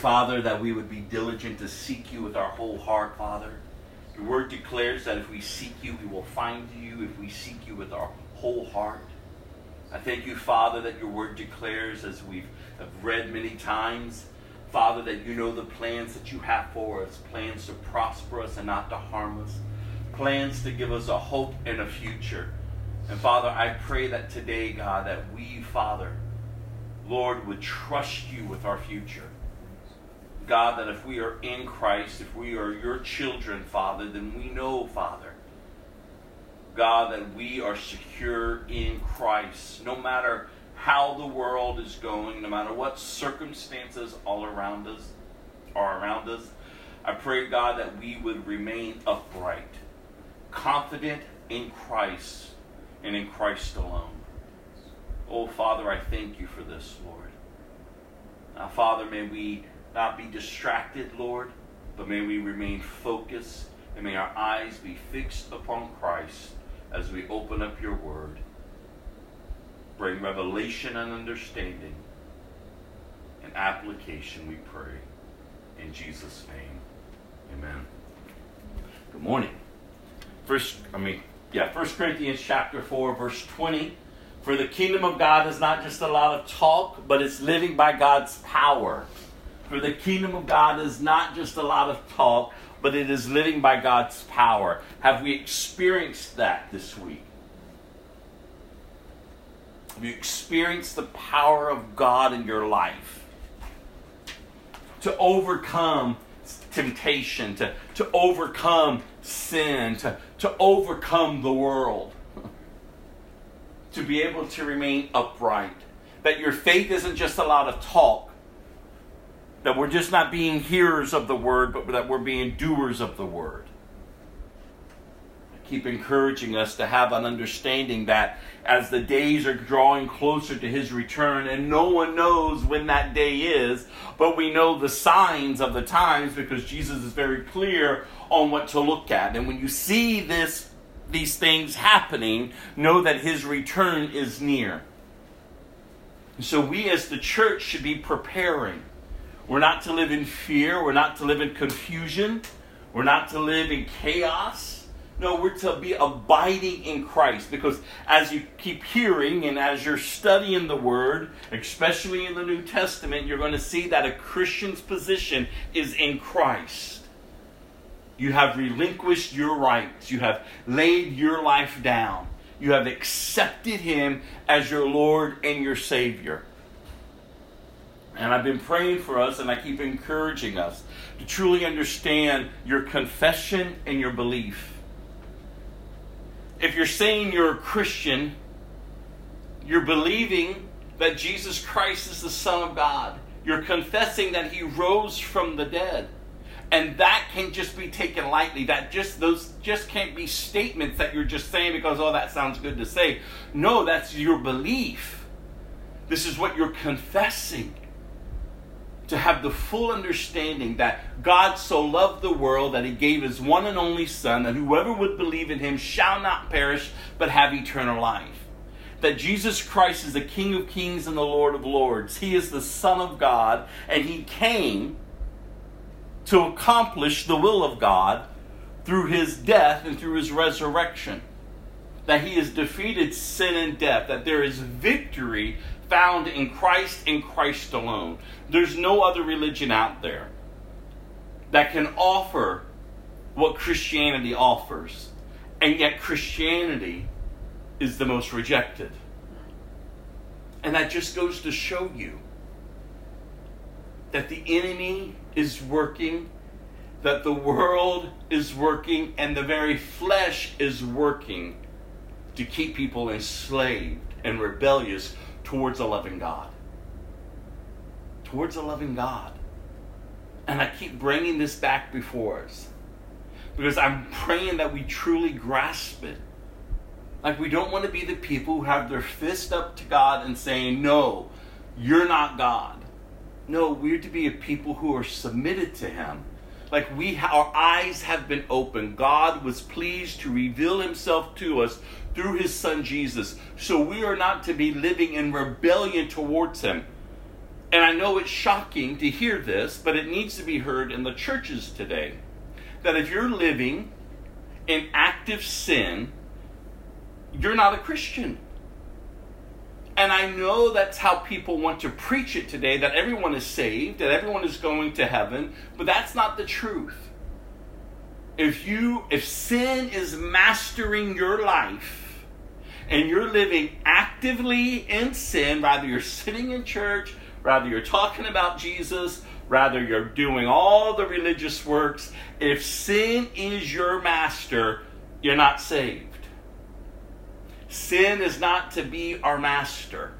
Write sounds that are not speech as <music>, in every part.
Father, that we would be diligent to seek you with our whole heart, Father. Your word declares that if we seek you, we will find you if we seek you with our whole heart. I thank you, Father, that your word declares, as we've read many times, Father, that you know the plans that you have for us plans to prosper us and not to harm us, plans to give us a hope and a future. And Father, I pray that today, God, that we, Father, Lord, would trust you with our future. God, that if we are in Christ, if we are your children, Father, then we know, Father, God, that we are secure in Christ. No matter how the world is going, no matter what circumstances all around us are around us, I pray, God, that we would remain upright, confident in Christ and in Christ alone. Oh, Father, I thank you for this, Lord. Now, Father, may we not be distracted, Lord, but may we remain focused and may our eyes be fixed upon Christ as we open up your word. Bring revelation and understanding and application, we pray. In Jesus' name, amen. Good morning. First, I mean, yeah, First Corinthians chapter 4, verse 20. For the kingdom of God is not just a lot of talk, but it's living by God's power. For the kingdom of God is not just a lot of talk, but it is living by God's power. Have we experienced that this week? Have you experienced the power of God in your life to overcome temptation, to, to overcome sin, to, to overcome the world, <laughs> to be able to remain upright? That your faith isn't just a lot of talk, that we're just not being hearers of the word, but that we're being doers of the word. I keep encouraging us to have an understanding that as the days are drawing closer to his return, and no one knows when that day is, but we know the signs of the times because Jesus is very clear on what to look at. And when you see this these things happening, know that his return is near. So we as the church should be preparing. We're not to live in fear. We're not to live in confusion. We're not to live in chaos. No, we're to be abiding in Christ because as you keep hearing and as you're studying the Word, especially in the New Testament, you're going to see that a Christian's position is in Christ. You have relinquished your rights, you have laid your life down, you have accepted Him as your Lord and your Savior. And I've been praying for us, and I keep encouraging us to truly understand your confession and your belief. If you're saying you're a Christian, you're believing that Jesus Christ is the Son of God. You're confessing that He rose from the dead. And that can't just be taken lightly. That just those just can't be statements that you're just saying because oh that sounds good to say. No, that's your belief This is what you're confessing. To have the full understanding that God so loved the world that he gave his one and only Son, that whoever would believe in him shall not perish but have eternal life. That Jesus Christ is the King of kings and the Lord of lords. He is the Son of God, and he came to accomplish the will of God through his death and through his resurrection. That he has defeated sin and death, that there is victory found in Christ and Christ alone. There's no other religion out there that can offer what Christianity offers. And yet, Christianity is the most rejected. And that just goes to show you that the enemy is working, that the world is working, and the very flesh is working to keep people enslaved and rebellious towards a loving God. Towards a loving God. And I keep bringing this back before us because I'm praying that we truly grasp it. Like, we don't want to be the people who have their fist up to God and saying, No, you're not God. No, we're to be a people who are submitted to Him. Like we, our eyes have been opened. God was pleased to reveal Himself to us through His Son Jesus. So we are not to be living in rebellion towards Him. And I know it's shocking to hear this, but it needs to be heard in the churches today. That if you're living in active sin, you're not a Christian. And I know that's how people want to preach it today that everyone is saved, that everyone is going to heaven, but that's not the truth. If you if sin is mastering your life and you're living actively in sin, rather you're sitting in church, rather you're talking about Jesus, rather you're doing all the religious works, if sin is your master, you're not saved. Sin is not to be our master.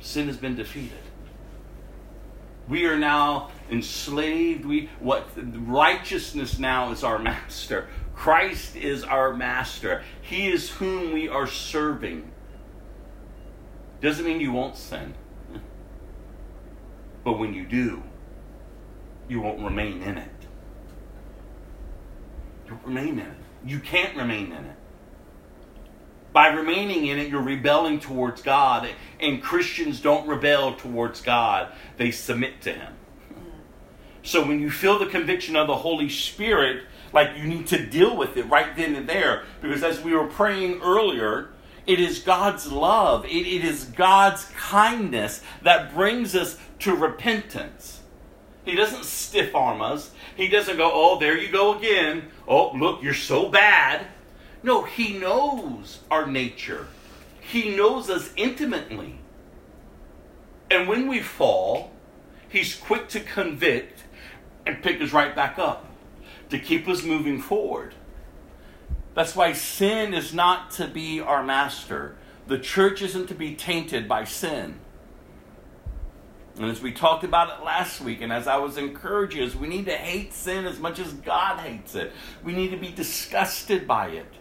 Sin has been defeated. We are now enslaved. We what righteousness now is our master. Christ is our master. He is whom we are serving. Doesn't mean you won't sin. But when you do, you won't remain in it. You'll remain in it. You can't remain in it. By remaining in it, you're rebelling towards God, and Christians don't rebel towards God, they submit to Him. So when you feel the conviction of the Holy Spirit, like you need to deal with it right then and there, because as we were praying earlier, it is God's love, it, it is God's kindness that brings us to repentance. He doesn't stiff arm us. He doesn't go, oh, there you go again. Oh, look, you're so bad. No, He knows our nature, He knows us intimately. And when we fall, He's quick to convict and pick us right back up to keep us moving forward. That's why sin is not to be our master. The church isn't to be tainted by sin. And as we talked about it last week, and as I was encouraging us, we need to hate sin as much as God hates it. We need to be disgusted by it.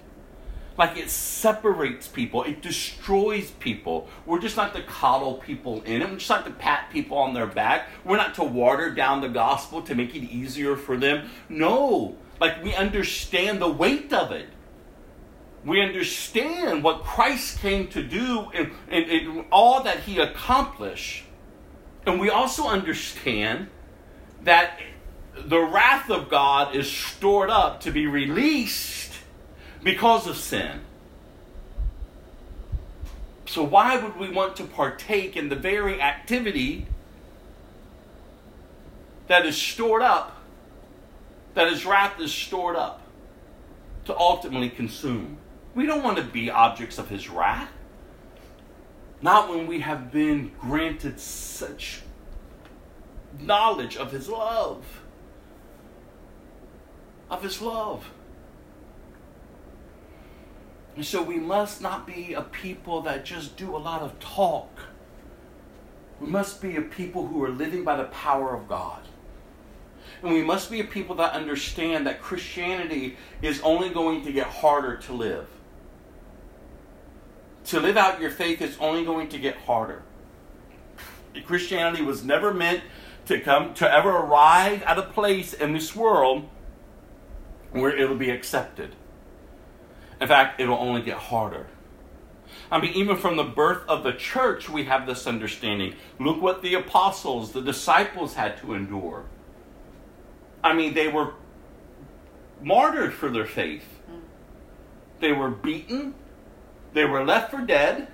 Like it separates people, it destroys people. We're just not to coddle people in it. We're just not to pat people on their back. We're not to water down the gospel to make it easier for them. No, like we understand the weight of it. We understand what Christ came to do and, and, and all that he accomplished. And we also understand that the wrath of God is stored up to be released because of sin. So, why would we want to partake in the very activity that is stored up, that his wrath is stored up to ultimately consume? We don't want to be objects of his wrath. Not when we have been granted such knowledge of His love. Of His love. And so we must not be a people that just do a lot of talk. We must be a people who are living by the power of God. And we must be a people that understand that Christianity is only going to get harder to live to live out your faith is only going to get harder. Christianity was never meant to come to ever arrive at a place in this world where it'll be accepted. In fact, it'll only get harder. I mean, even from the birth of the church, we have this understanding. Look what the apostles, the disciples had to endure. I mean, they were martyred for their faith, they were beaten, they were left for dead.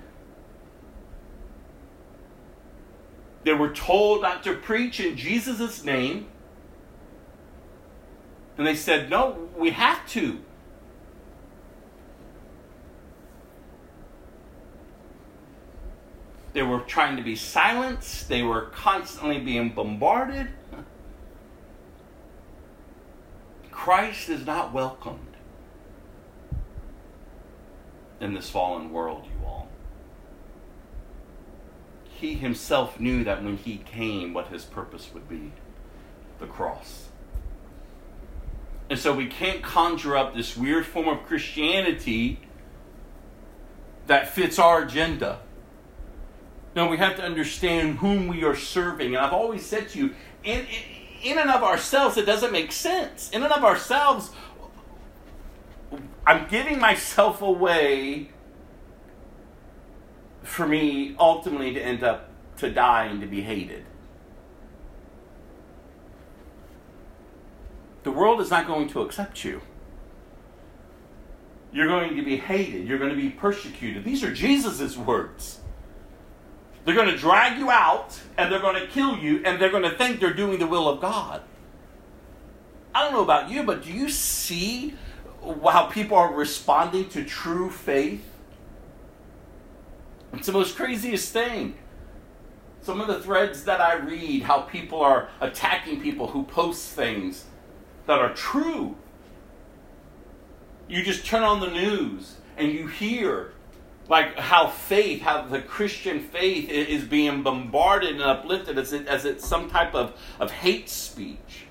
They were told not to preach in Jesus' name. And they said, No, we have to. They were trying to be silenced. They were constantly being bombarded. Christ is not welcomed in this fallen world, you all. He himself knew that when he came, what his purpose would be the cross. And so we can't conjure up this weird form of Christianity that fits our agenda. No, we have to understand whom we are serving. And I've always said to you, in, in and of ourselves, it doesn't make sense. In and of ourselves, I'm giving myself away for me ultimately to end up to die and to be hated. The world is not going to accept you. You're going to be hated. You're going to be persecuted. These are Jesus' words. They're going to drag you out and they're going to kill you and they're going to think they're doing the will of God. I don't know about you, but do you see how people are responding to true faith? It's the most craziest thing. Some of the threads that I read, how people are attacking people who post things that are true. You just turn on the news and you hear like how faith, how the Christian faith is being bombarded and uplifted as, it, as it's some type of, of hate speech.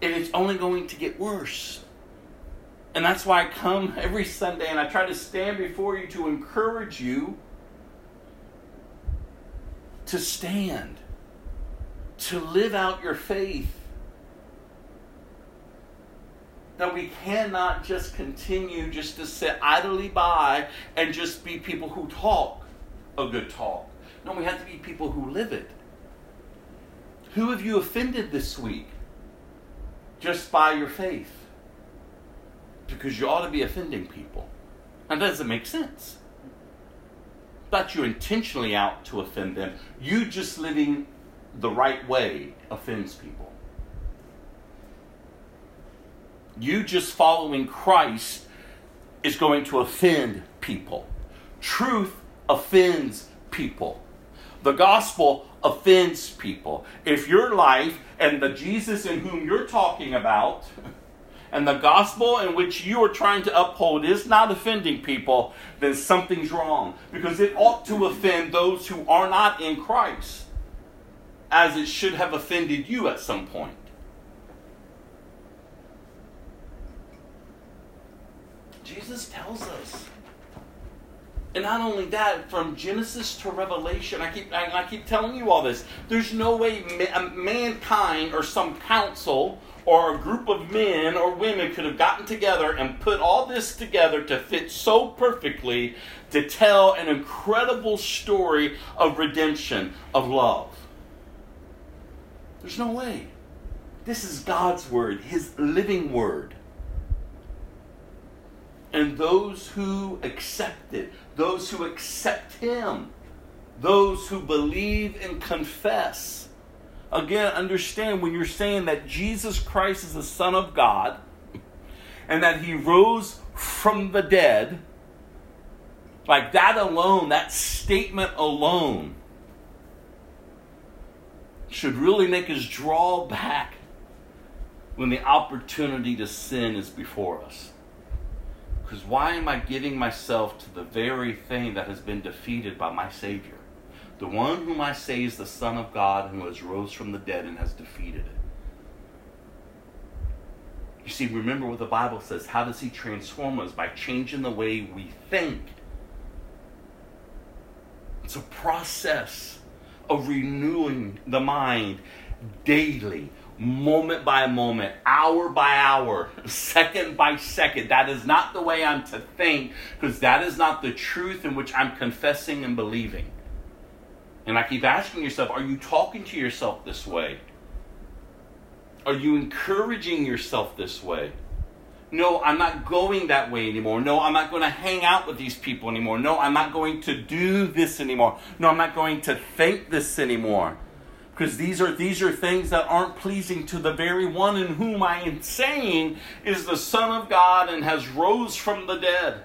And it's only going to get worse. And that's why I come every Sunday and I try to stand before you to encourage you to stand, to live out your faith. That we cannot just continue just to sit idly by and just be people who talk a good talk. No, we have to be people who live it. Who have you offended this week just by your faith? Because you ought to be offending people. That doesn't make sense. Not you're intentionally out to offend them. You just living the right way offends people. You just following Christ is going to offend people. Truth offends people. The gospel offends people. If your life and the Jesus in whom you're talking about <laughs> and the gospel in which you are trying to uphold is not offending people, then something's wrong. Because it ought to offend those who are not in Christ, as it should have offended you at some point. Jesus tells us. And not only that, from Genesis to Revelation, I keep, I, I keep telling you all this. There's no way ma- mankind or some council or a group of men or women could have gotten together and put all this together to fit so perfectly to tell an incredible story of redemption, of love. There's no way. This is God's word, His living word. And those who accept it, those who accept Him, those who believe and confess. Again, understand when you're saying that Jesus Christ is the Son of God and that He rose from the dead, like that alone, that statement alone, should really make us draw back when the opportunity to sin is before us. Because why am I giving myself to the very thing that has been defeated by my Savior? The one whom I say is the Son of God who has rose from the dead and has defeated it. You see, remember what the Bible says. How does He transform us? By changing the way we think. It's a process of renewing the mind daily, moment by moment, hour by hour, second by second. That is not the way I'm to think because that is not the truth in which I'm confessing and believing. And I keep asking yourself, are you talking to yourself this way? Are you encouraging yourself this way? No, I'm not going that way anymore. No, I'm not going to hang out with these people anymore. No, I'm not going to do this anymore. No, I'm not going to think this anymore. Because these are these are things that aren't pleasing to the very one in whom I am saying is the Son of God and has rose from the dead,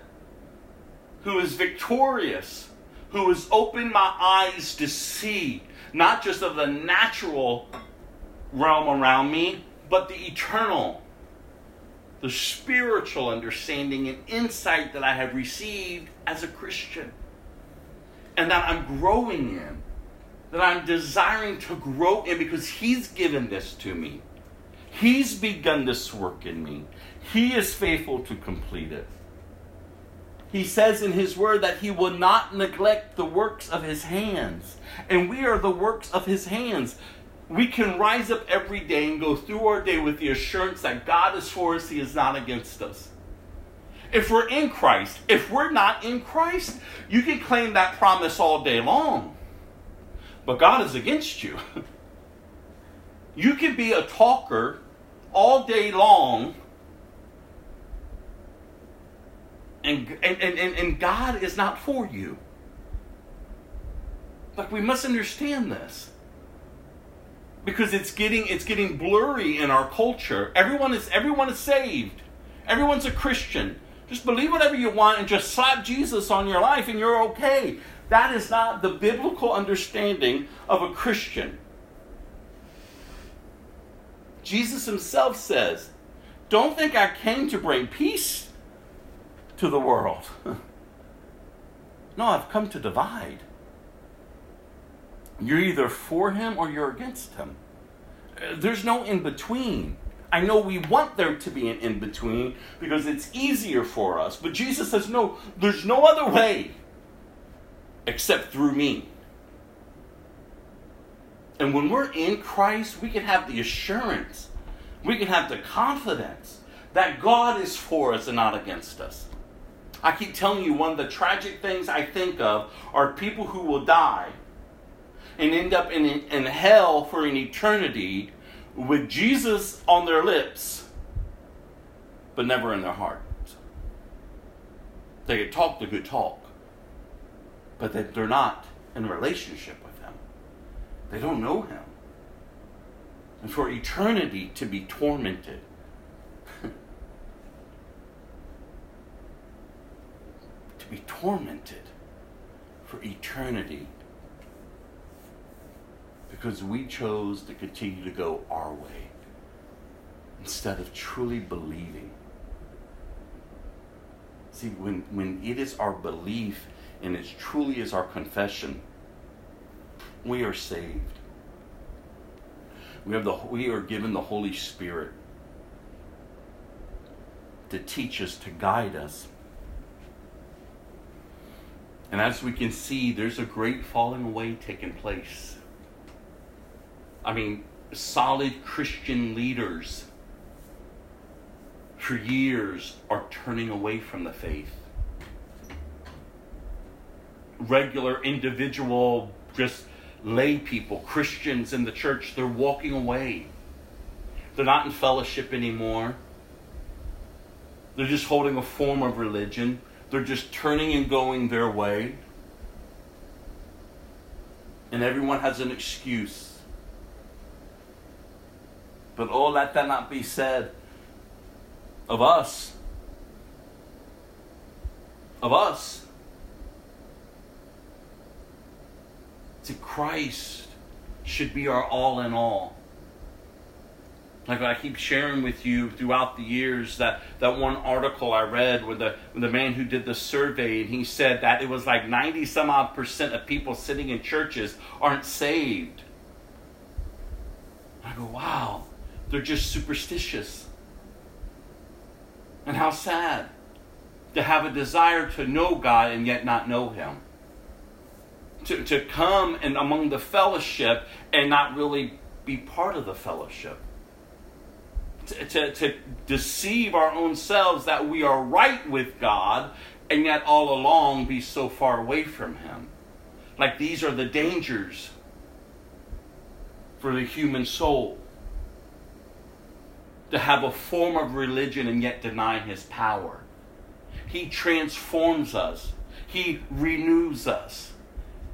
who is victorious, who has opened my eyes to see, not just of the natural realm around me, but the eternal the spiritual understanding and insight that I have received as a Christian and that I'm growing in, that I'm desiring to grow in because He's given this to me. He's begun this work in me. He is faithful to complete it. He says in His Word that He will not neglect the works of His hands. And we are the works of His hands we can rise up every day and go through our day with the assurance that God is for us, He is not against us. If we're in Christ, if we're not in Christ, you can claim that promise all day long. But God is against you. You can be a talker all day long, and, and, and, and God is not for you. Like, we must understand this because it's getting it's getting blurry in our culture. Everyone is everyone is saved. Everyone's a Christian. Just believe whatever you want and just slap Jesus on your life and you're okay. That is not the biblical understanding of a Christian. Jesus himself says, Don't think I came to bring peace to the world. <laughs> no, I've come to divide. You're either for him or you're against him. There's no in between. I know we want there to be an in between because it's easier for us, but Jesus says, no, there's no other way except through me. And when we're in Christ, we can have the assurance, we can have the confidence that God is for us and not against us. I keep telling you, one of the tragic things I think of are people who will die and end up in, in hell for an eternity with Jesus on their lips, but never in their heart. They can talk the good talk, but that they're not in relationship with Him. They don't know Him. And for eternity to be tormented. <laughs> to be tormented for eternity because we chose to continue to go our way instead of truly believing. See, when, when it is our belief and it truly is our confession, we are saved. We, have the, we are given the Holy Spirit to teach us, to guide us. And as we can see, there's a great falling away taking place. I mean, solid Christian leaders for years are turning away from the faith. Regular individual, just lay people, Christians in the church, they're walking away. They're not in fellowship anymore. They're just holding a form of religion. They're just turning and going their way. And everyone has an excuse. But oh, let that not be said of us. Of us. See, Christ should be our all in all. Like I keep sharing with you throughout the years that, that one article I read with the with the man who did the survey and he said that it was like ninety some odd percent of people sitting in churches aren't saved. I go, wow. They're just superstitious. And how sad to have a desire to know God and yet not know Him. To, to come and among the fellowship and not really be part of the fellowship. To, to, to deceive our own selves that we are right with God and yet all along be so far away from Him. Like these are the dangers for the human soul. To have a form of religion and yet deny His power. He transforms us, He renews us,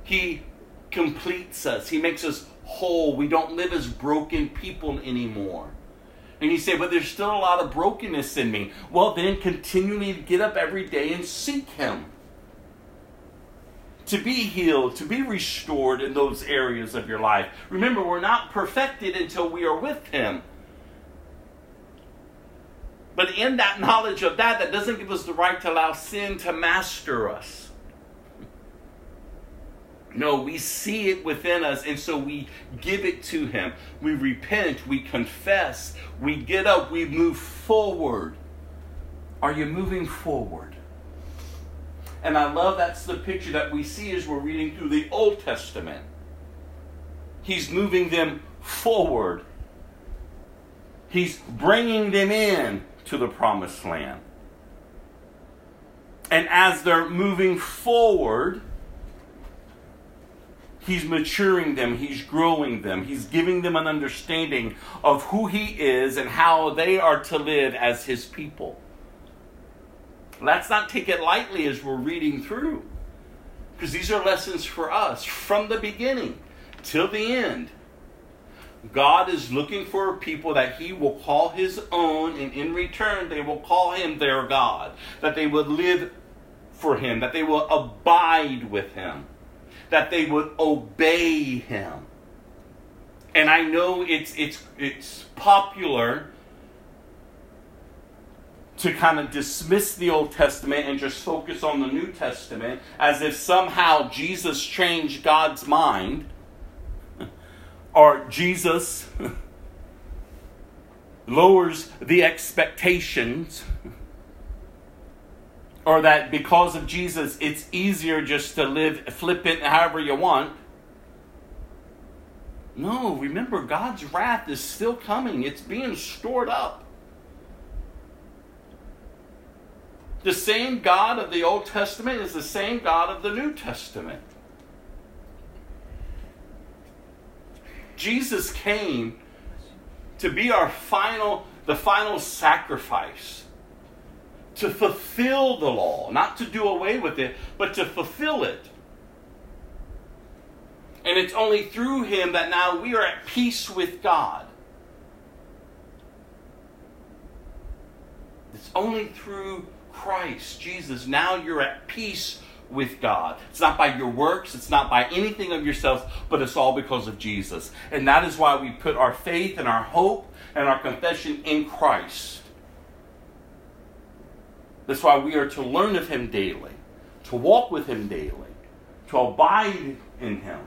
He completes us, He makes us whole. We don't live as broken people anymore. And you say, but there's still a lot of brokenness in me. Well, then continually get up every day and seek Him. To be healed, to be restored in those areas of your life. Remember, we're not perfected until we are with Him. But in that knowledge of that, that doesn't give us the right to allow sin to master us. No, we see it within us, and so we give it to Him. We repent, we confess, we get up, we move forward. Are you moving forward? And I love that's the picture that we see as we're reading through the Old Testament. He's moving them forward, He's bringing them in to the promised land. And as they're moving forward, He's maturing them, He's growing them, He's giving them an understanding of who He is and how they are to live as His people. Let's not take it lightly as we're reading through, because these are lessons for us from the beginning till the end. God is looking for a people that He will call His own, and in return, they will call Him their God. That they would live for Him, that they will abide with Him, that they would obey Him. And I know it's it's it's popular to kind of dismiss the Old Testament and just focus on the New Testament as if somehow Jesus changed God's mind <laughs> or Jesus <laughs> lowers the expectations, <laughs> or that because of Jesus it's easier just to live flippant however you want. No, remember, God's wrath is still coming, it's being stored up. The same God of the Old Testament is the same God of the New Testament. Jesus came to be our final, the final sacrifice, to fulfill the law, not to do away with it, but to fulfill it. And it's only through him that now we are at peace with God. It's only through Christ, Jesus. Now you're at peace with God. It's not by your works, it's not by anything of yourself, but it's all because of Jesus. And that is why we put our faith and our hope and our confession in Christ. That's why we are to learn of Him daily, to walk with Him daily, to abide in Him.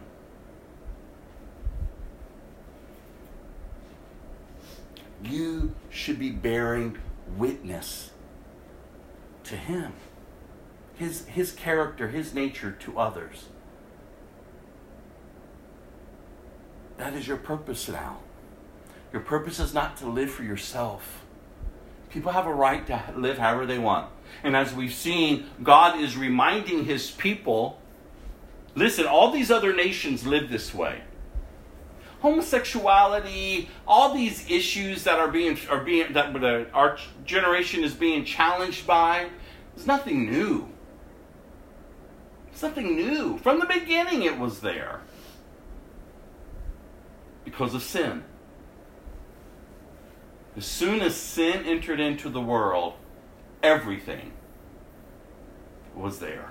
You should be bearing witness to Him his, his character, his nature to others. That is your purpose now. Your purpose is not to live for yourself. People have a right to live however they want. And as we've seen, God is reminding his people listen, all these other nations live this way. Homosexuality, all these issues that are being are being that our generation is being challenged by, is nothing new. Something new. From the beginning, it was there. Because of sin. As soon as sin entered into the world, everything was there.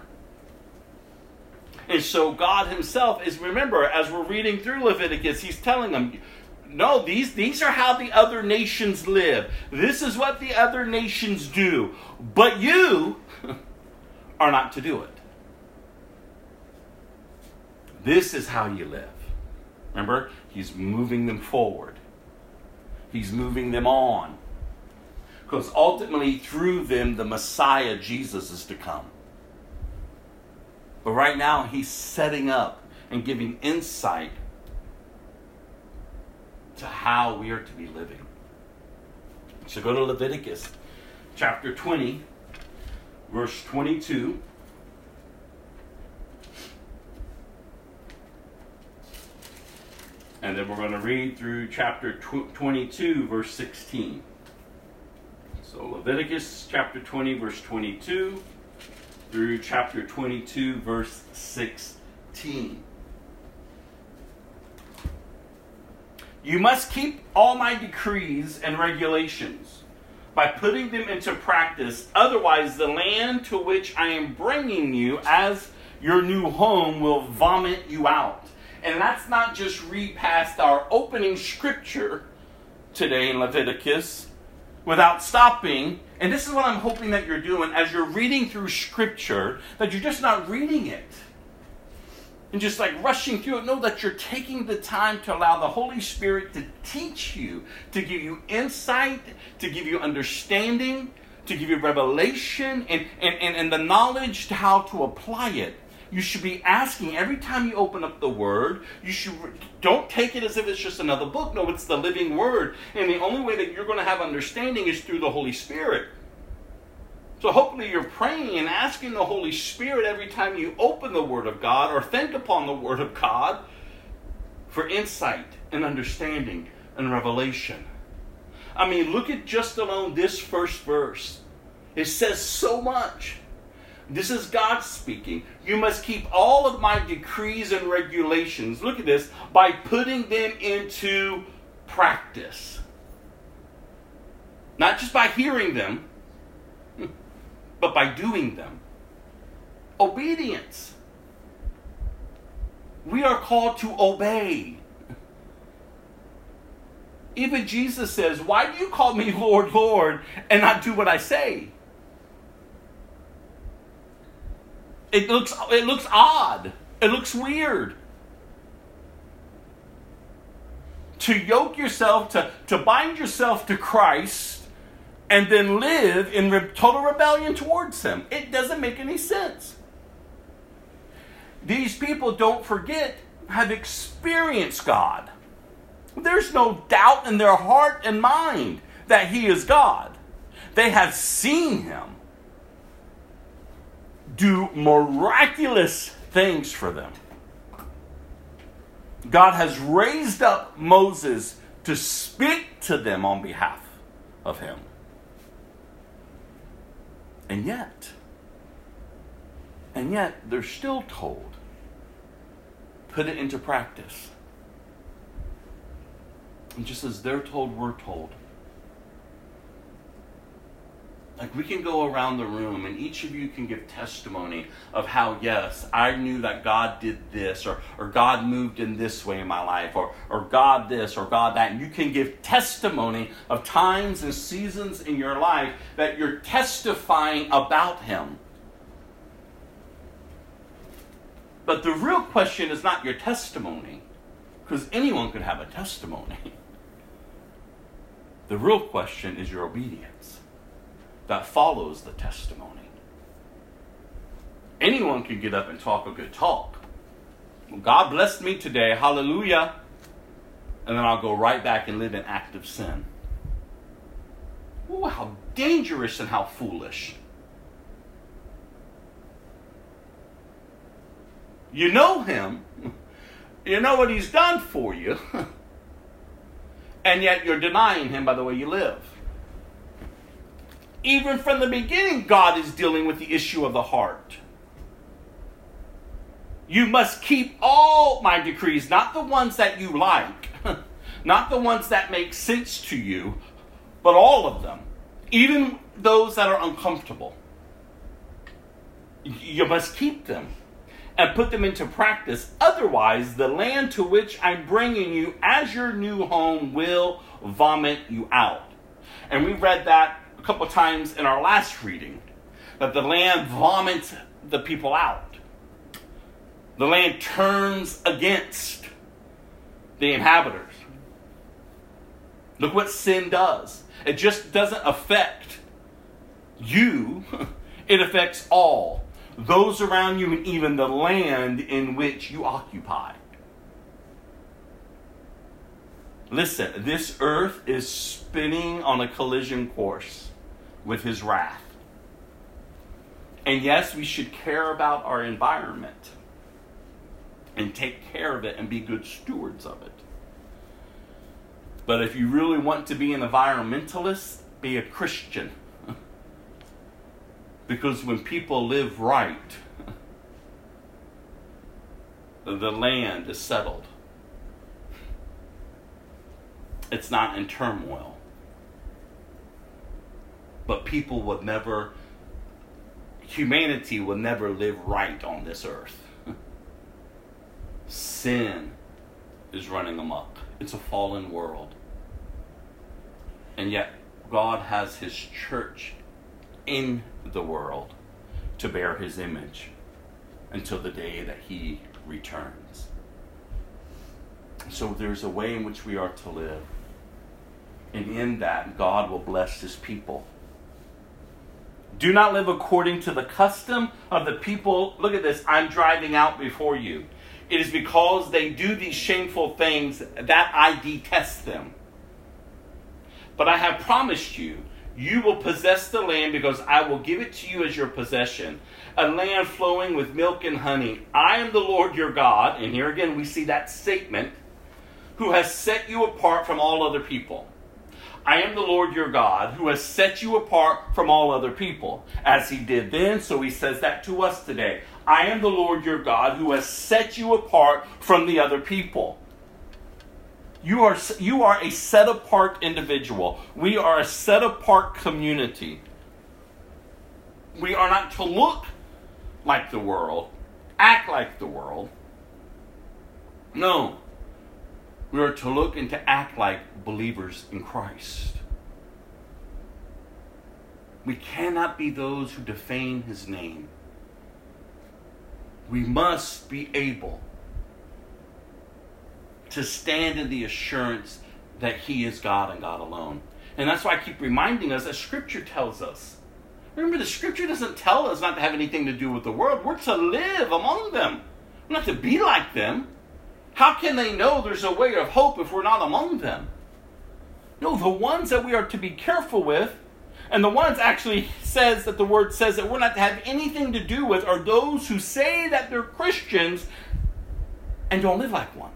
And so God Himself is, remember, as we're reading through Leviticus, He's telling them, no, these, these are how the other nations live. This is what the other nations do. But you <laughs> are not to do it. This is how you live. Remember, he's moving them forward, he's moving them on. Because ultimately, through them, the Messiah, Jesus, is to come. But right now, he's setting up and giving insight to how we are to be living. So go to Leviticus chapter 20, verse 22. And then we're going to read through chapter tw- 22, verse 16. So Leviticus chapter 20, verse 22 through chapter 22, verse 16. You must keep all my decrees and regulations by putting them into practice. Otherwise, the land to which I am bringing you as your new home will vomit you out. And that's not just read past our opening scripture today in Leviticus without stopping. And this is what I'm hoping that you're doing as you're reading through scripture, that you're just not reading it and just like rushing through it. Know that you're taking the time to allow the Holy Spirit to teach you, to give you insight, to give you understanding, to give you revelation and, and, and, and the knowledge to how to apply it. You should be asking every time you open up the Word. You should don't take it as if it's just another book. No, it's the living Word, and the only way that you're going to have understanding is through the Holy Spirit. So hopefully you're praying and asking the Holy Spirit every time you open the Word of God or think upon the Word of God for insight and understanding and revelation. I mean, look at just alone this first verse. It says so much. This is God speaking. You must keep all of my decrees and regulations, look at this, by putting them into practice. Not just by hearing them, <laughs> but by doing them. Obedience. We are called to obey. Even Jesus says, Why do you call me <laughs> Lord, Lord, and not do what I say? It looks, it looks odd. It looks weird. To yoke yourself, to, to bind yourself to Christ, and then live in re- total rebellion towards Him. It doesn't make any sense. These people, don't forget, have experienced God. There's no doubt in their heart and mind that He is God. They have seen Him do miraculous things for them. God has raised up Moses to speak to them on behalf of Him. And yet, and yet, they're still told put it into practice. And just as they're told, we're told. Like we can go around the room and each of you can give testimony of how, yes, I knew that God did this, or, or God moved in this way in my life, or, or God this, or God that. And you can give testimony of times and seasons in your life that you're testifying about Him. But the real question is not your testimony, because anyone could have a testimony. <laughs> The real question is your obedience that follows the testimony. Anyone can get up and talk a good talk. God blessed me today, hallelujah. And then I'll go right back and live in active sin. Ooh, how dangerous and how foolish. You know him. <laughs> You know what he's done for you. <laughs> and yet you're denying him by the way you live. Even from the beginning, God is dealing with the issue of the heart. You must keep all my decrees, not the ones that you like, <laughs> not the ones that make sense to you, but all of them, even those that are uncomfortable. You must keep them and put them into practice. Otherwise, the land to which I'm bringing you as your new home will vomit you out. And we read that a couple times in our last reading that the land vomits the people out. The land turns against the inhabitants. Look what sin does. It just doesn't affect you, <laughs> it affects all those around you and even the land in which you occupy. Listen, this earth is spinning on a collision course with his wrath. And yes, we should care about our environment and take care of it and be good stewards of it. But if you really want to be an environmentalist, be a Christian. <laughs> because when people live right, <laughs> the land is settled. It's not in turmoil. But people would never, humanity will never live right on this earth. Sin is running amok. It's a fallen world. And yet, God has His church in the world to bear His image until the day that He returns. So, there's a way in which we are to live. And in that, God will bless His people. Do not live according to the custom of the people. Look at this. I'm driving out before you. It is because they do these shameful things that I detest them. But I have promised you, you will possess the land because I will give it to you as your possession, a land flowing with milk and honey. I am the Lord your God, and here again we see that statement, who has set you apart from all other people. I am the Lord your God, who has set you apart from all other people. As he did then, so he says that to us today. I am the Lord your God, who has set you apart from the other people. You are, you are a set apart individual. We are a set apart community. We are not to look like the world, act like the world. No. We are to look and to act like believers in Christ. We cannot be those who defame his name. We must be able to stand in the assurance that He is God and God alone. And that's why I keep reminding us that Scripture tells us. Remember, the Scripture doesn't tell us not to have anything to do with the world. We're to live among them, we're not to be like them. How can they know there's a way of hope if we're not among them? No, the ones that we are to be careful with, and the ones actually says that the word says that we're not to have anything to do with, are those who say that they're Christians and don't live like one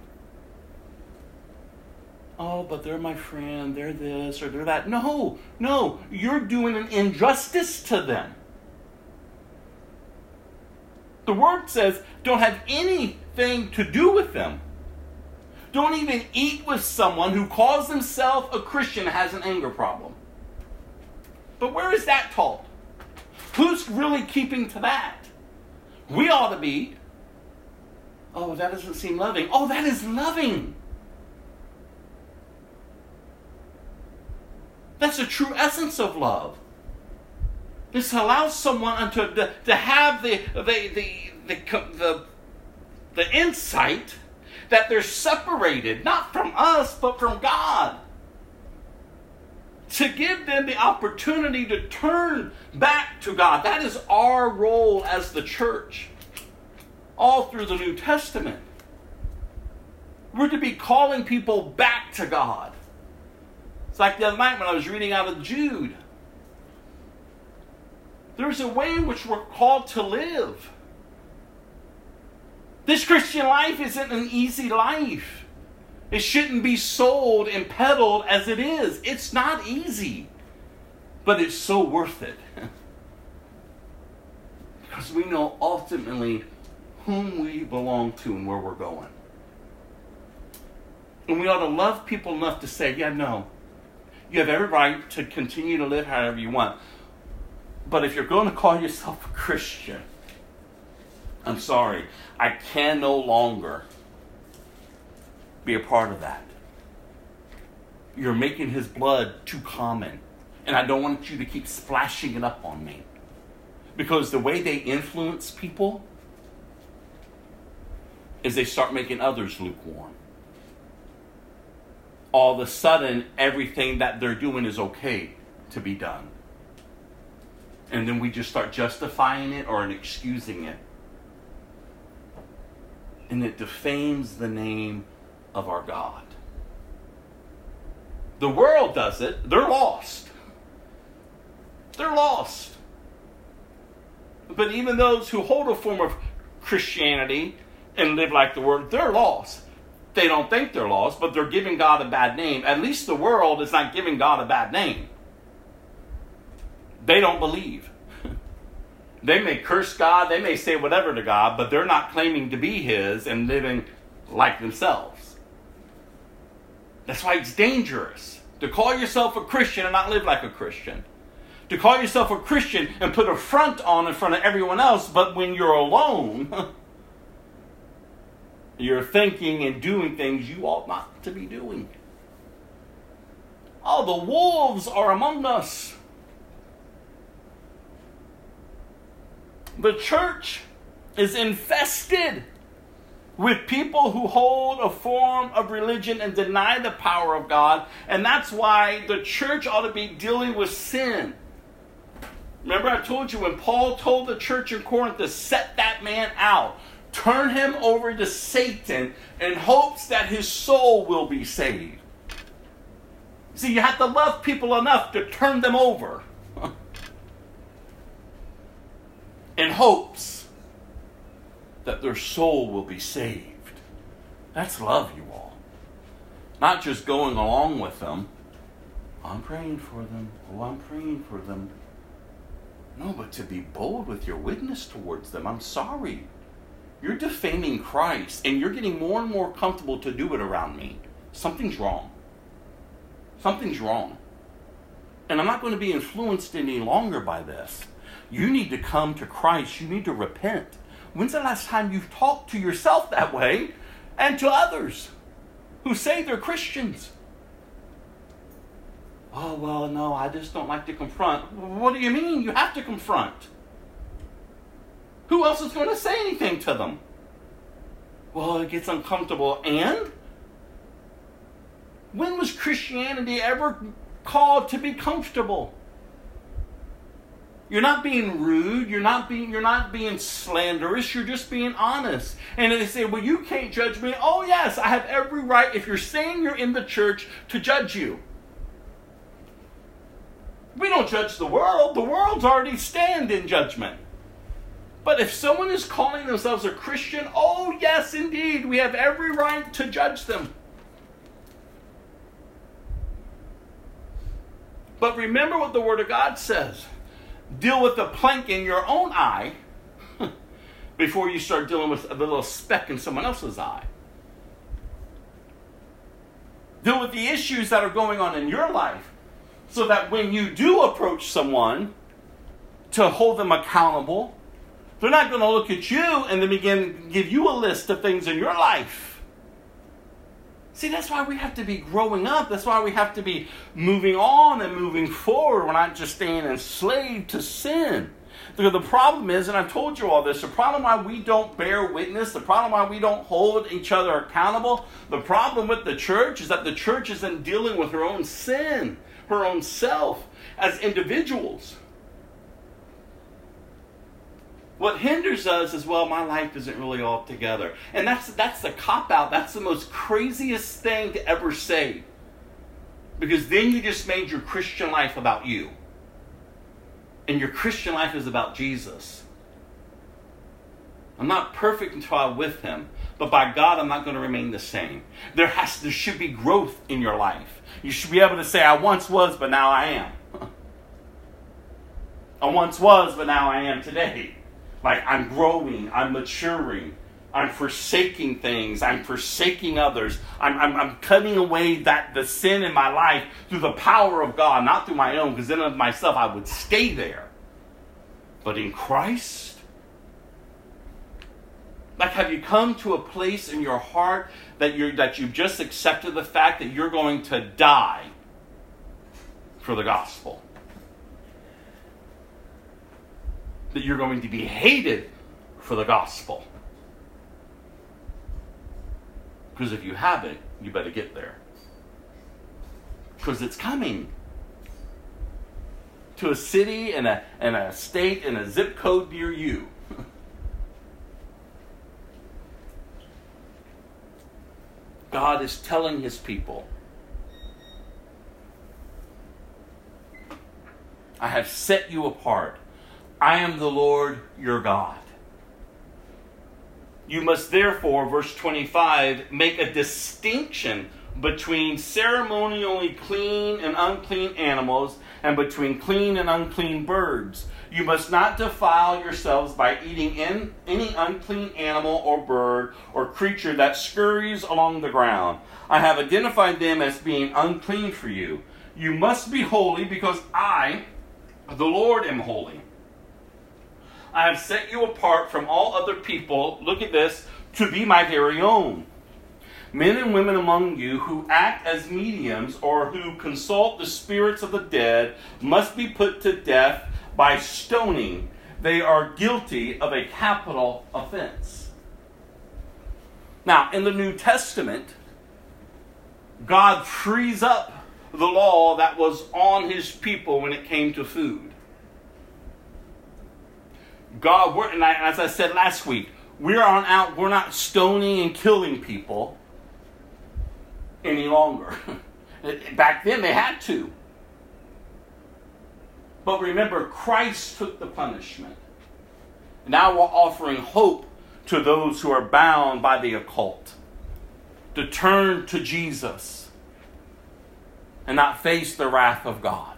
oh, but they're my friend, they're this or they're that. No, no, you're doing an injustice to them. The word says, don't have anything to do with them. Don't even eat with someone who calls himself a Christian has an anger problem. But where is that taught? Who's really keeping to that? We ought to be. Oh, that doesn't seem loving. Oh, that is loving. That's the true essence of love. This allows someone to, to have the, the, the, the, the, the insight that they're separated, not from us, but from God. To give them the opportunity to turn back to God. That is our role as the church, all through the New Testament. We're to be calling people back to God. It's like the other night when I was reading out of Jude. There's a way in which we're called to live. This Christian life isn't an easy life. It shouldn't be sold and peddled as it is. It's not easy, but it's so worth it. <laughs> because we know ultimately whom we belong to and where we're going. And we ought to love people enough to say, yeah, no, you have every right to continue to live however you want. But if you're going to call yourself a Christian, I'm sorry, I can no longer be a part of that. You're making his blood too common. And I don't want you to keep splashing it up on me. Because the way they influence people is they start making others lukewarm all of a sudden everything that they're doing is okay to be done. And then we just start justifying it or excusing it. And it defames the name of our God. The world does it, they're lost. They're lost. But even those who hold a form of Christianity and live like the world, they're lost. They don't think they're lost, but they're giving God a bad name. At least the world is not giving God a bad name. They don't believe. They may curse God, they may say whatever to God, but they're not claiming to be His and living like themselves. That's why it's dangerous to call yourself a Christian and not live like a Christian. To call yourself a Christian and put a front on in front of everyone else, but when you're alone, <laughs> you're thinking and doing things you ought not to be doing. Oh, the wolves are among us. The church is infested with people who hold a form of religion and deny the power of God. And that's why the church ought to be dealing with sin. Remember, I told you when Paul told the church in Corinth to set that man out, turn him over to Satan in hopes that his soul will be saved. See, you have to love people enough to turn them over in hopes that their soul will be saved. That's love, you all. Not just going along with them. Oh, I'm praying for them. Oh, I'm praying for them. No, but to be bold with your witness towards them. I'm sorry. You're defaming Christ, and you're getting more and more comfortable to do it around me. Something's wrong. Something's wrong. And I'm not going to be influenced any longer by this. You need to come to Christ. You need to repent. When's the last time you've talked to yourself that way and to others who say they're Christians? Oh, well, no, I just don't like to confront. What do you mean? You have to confront. Who else is going to say anything to them? Well, it gets uncomfortable. And? When was Christianity ever called to be comfortable? You're not being rude. You're not being you're not being slanderous. You're just being honest. And they say, "Well, you can't judge me." Oh, yes, I have every right if you're saying you're in the church to judge you. We don't judge the world. The world's already stand in judgment. But if someone is calling themselves a Christian, oh yes, indeed, we have every right to judge them. But remember what the Word of God says deal with the plank in your own eye <laughs> before you start dealing with the little speck in someone else's eye. Deal with the issues that are going on in your life so that when you do approach someone to hold them accountable, they're not going to look at you and then begin give you a list of things in your life. See, that's why we have to be growing up. That's why we have to be moving on and moving forward. We're not just staying enslaved to sin. The problem is, and I've told you all this, the problem why we don't bear witness, the problem why we don't hold each other accountable, the problem with the church is that the church isn't dealing with her own sin, her own self as individuals. What hinders us is, well, my life isn't really all together. And that's that's the cop out. That's the most craziest thing to ever say. Because then you just made your Christian life about you. And your Christian life is about Jesus. I'm not perfect until I'm with him, but by God I'm not going to remain the same. There has there should be growth in your life. You should be able to say I once was, but now I am. <laughs> I once was, but now I am today. Like I'm growing, I'm maturing, I'm forsaking things, I'm forsaking others, I'm, I'm, I'm cutting away that the sin in my life through the power of God, not through my own, because then of myself I would stay there. But in Christ, like have you come to a place in your heart that you're that you've just accepted the fact that you're going to die for the gospel? That you're going to be hated for the gospel. Because if you haven't, you better get there. Because it's coming. To a city and a, and a state and a zip code near you. <laughs> God is telling his people, I have set you apart. I am the Lord your God. You must therefore, verse 25, make a distinction between ceremonially clean and unclean animals and between clean and unclean birds. You must not defile yourselves by eating in any unclean animal or bird or creature that scurries along the ground. I have identified them as being unclean for you. You must be holy because I, the Lord, am holy. I have set you apart from all other people, look at this, to be my very own. Men and women among you who act as mediums or who consult the spirits of the dead must be put to death by stoning. They are guilty of a capital offense. Now, in the New Testament, God frees up the law that was on his people when it came to food. God, and I, as I said last week, we're on out. We're not stoning and killing people any longer. <laughs> Back then, they had to. But remember, Christ took the punishment. Now we're offering hope to those who are bound by the occult to turn to Jesus and not face the wrath of God.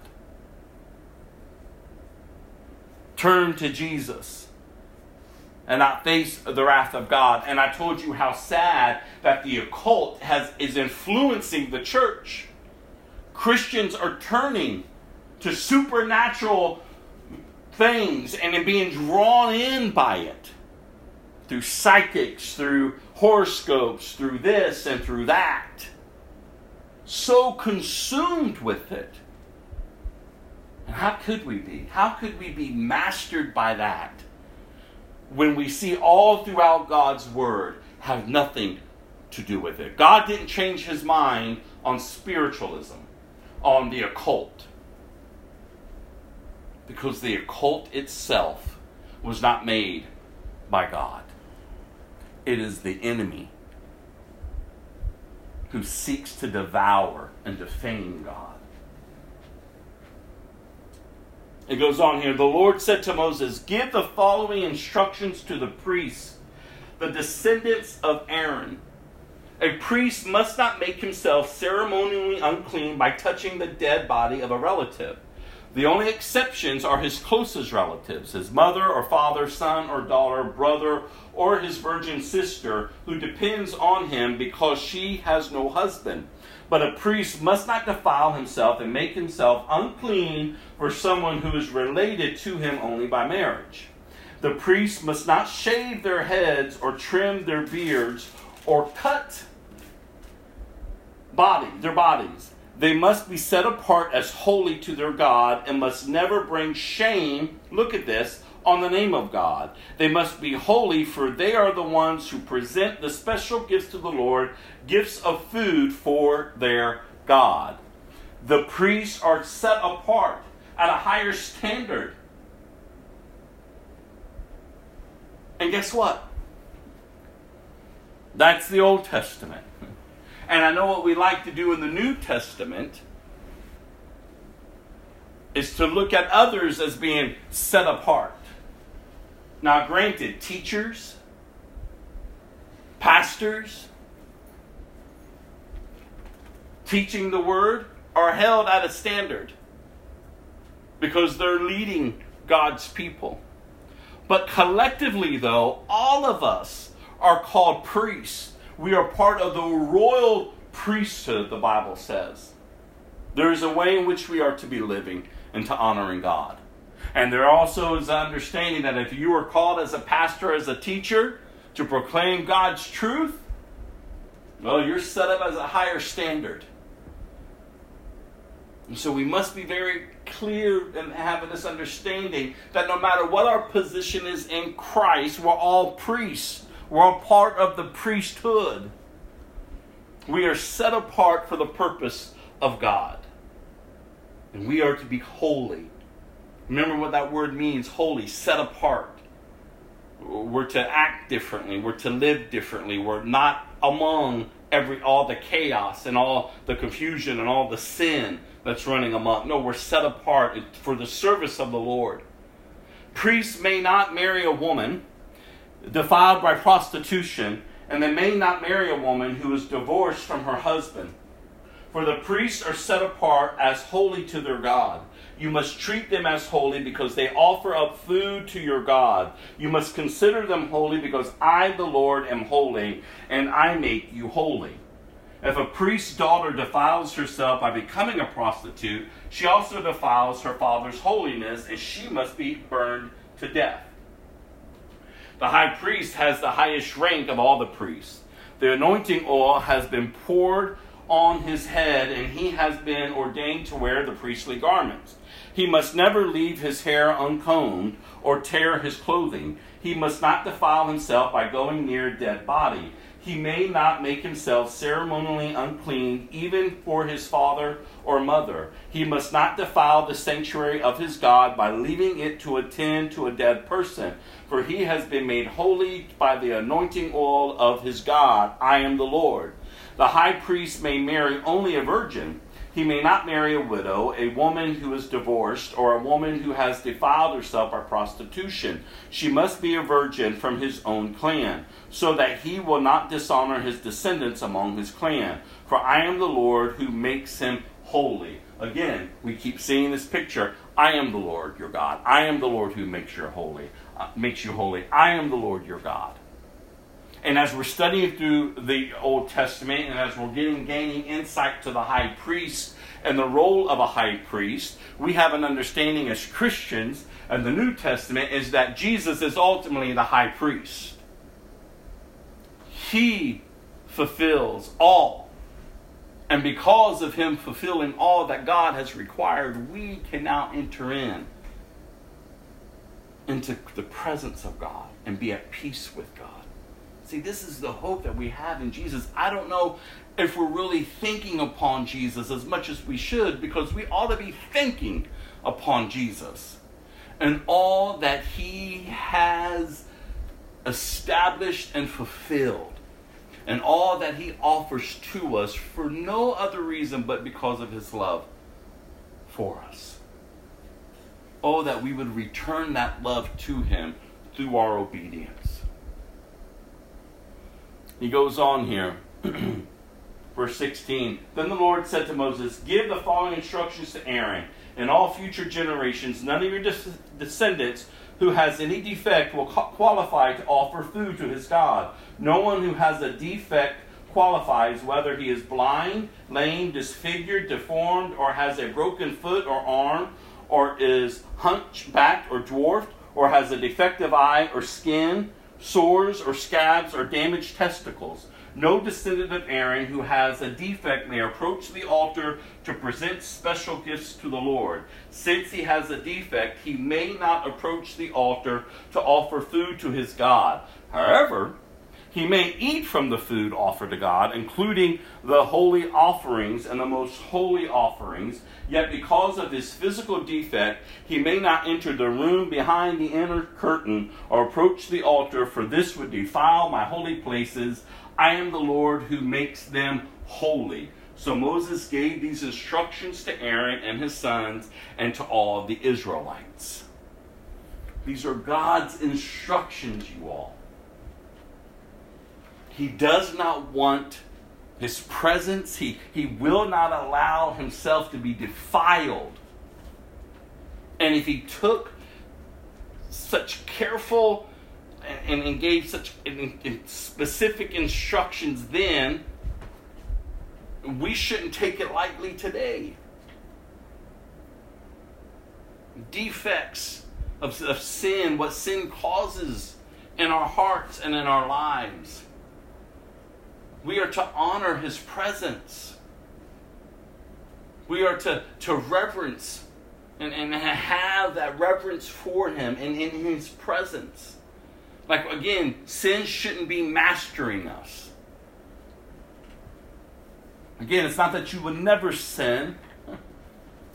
Turn to Jesus and not face the wrath of God. And I told you how sad that the occult has is influencing the church. Christians are turning to supernatural things and being drawn in by it through psychics, through horoscopes, through this and through that. So consumed with it. And how could we be? How could we be mastered by that when we see all throughout God's Word have nothing to do with it? God didn't change his mind on spiritualism, on the occult because the occult itself was not made by God. It is the enemy who seeks to devour and defame God. It goes on here. The Lord said to Moses, Give the following instructions to the priests, the descendants of Aaron. A priest must not make himself ceremonially unclean by touching the dead body of a relative. The only exceptions are his closest relatives, his mother or father, son or daughter, brother, or his virgin sister, who depends on him because she has no husband. But a priest must not defile himself and make himself unclean for someone who is related to him only by marriage. The priests must not shave their heads or trim their beards or cut body, their bodies. They must be set apart as holy to their God and must never bring shame, look at this, on the name of God. They must be holy, for they are the ones who present the special gifts to the Lord, gifts of food for their God. The priests are set apart at a higher standard. And guess what? That's the Old Testament. And I know what we like to do in the New Testament is to look at others as being set apart. Now, granted, teachers, pastors, teaching the word are held at a standard because they're leading God's people. But collectively, though, all of us are called priests we are part of the royal priesthood, the Bible says. There is a way in which we are to be living and to honoring God. And there also is an understanding that if you are called as a pastor, as a teacher, to proclaim God's truth, well, you're set up as a higher standard. And so we must be very clear and have this understanding that no matter what our position is in Christ, we're all priests. We're a part of the priesthood. We are set apart for the purpose of God. And we are to be holy. Remember what that word means holy, set apart. We're to act differently. We're to live differently. We're not among every all the chaos and all the confusion and all the sin that's running amok. No, we're set apart for the service of the Lord. Priests may not marry a woman defiled by prostitution, and they may not marry a woman who is divorced from her husband. For the priests are set apart as holy to their God. You must treat them as holy because they offer up food to your God. You must consider them holy because I, the Lord, am holy, and I make you holy. If a priest's daughter defiles herself by becoming a prostitute, she also defiles her father's holiness, and she must be burned to death. The high priest has the highest rank of all the priests. The anointing oil has been poured on his head, and he has been ordained to wear the priestly garments. He must never leave his hair uncombed or tear his clothing. He must not defile himself by going near a dead body. He may not make himself ceremonially unclean, even for his father or mother. He must not defile the sanctuary of his God by leaving it to attend to a dead person, for he has been made holy by the anointing oil of his God. I am the Lord. The high priest may marry only a virgin. He may not marry a widow, a woman who is divorced, or a woman who has defiled herself by prostitution. She must be a virgin from his own clan, so that he will not dishonor his descendants among his clan. For I am the Lord who makes him holy. Again, we keep seeing this picture. I am the Lord your God. I am the Lord who makes you holy. Uh, makes you holy. I am the Lord your God. And as we're studying through the Old Testament and as we're getting gaining insight to the high priest and the role of a high priest, we have an understanding as Christians and the New Testament is that Jesus is ultimately the high priest. He fulfills all. And because of him fulfilling all that God has required, we can now enter in into the presence of God and be at peace with God. See, this is the hope that we have in Jesus. I don't know if we're really thinking upon Jesus as much as we should because we ought to be thinking upon Jesus and all that he has established and fulfilled and all that he offers to us for no other reason but because of his love for us. Oh, that we would return that love to him through our obedience. He goes on here. <clears throat> Verse 16 Then the Lord said to Moses, Give the following instructions to Aaron. and all future generations, none of your des- descendants who has any defect will co- qualify to offer food to his God. No one who has a defect qualifies whether he is blind, lame, disfigured, deformed, or has a broken foot or arm, or is hunchbacked or dwarfed, or has a defective eye or skin, sores or scabs, or damaged testicles. No descendant of Aaron who has a defect may approach the altar to present special gifts to the Lord. Since he has a defect, he may not approach the altar to offer food to his God. However, he may eat from the food offered to God, including the holy offerings and the most holy offerings. Yet, because of his physical defect, he may not enter the room behind the inner curtain or approach the altar, for this would defile my holy places. I am the Lord who makes them holy. So Moses gave these instructions to Aaron and his sons and to all the Israelites. These are God's instructions, you all. He does not want his presence, he, he will not allow himself to be defiled. And if he took such careful and, and gave such specific instructions then, we shouldn't take it lightly today. Defects of, of sin, what sin causes in our hearts and in our lives. We are to honor his presence. We are to, to reverence and, and have that reverence for him and in his presence. Like, again, sin shouldn't be mastering us. Again, it's not that you would never sin, <laughs>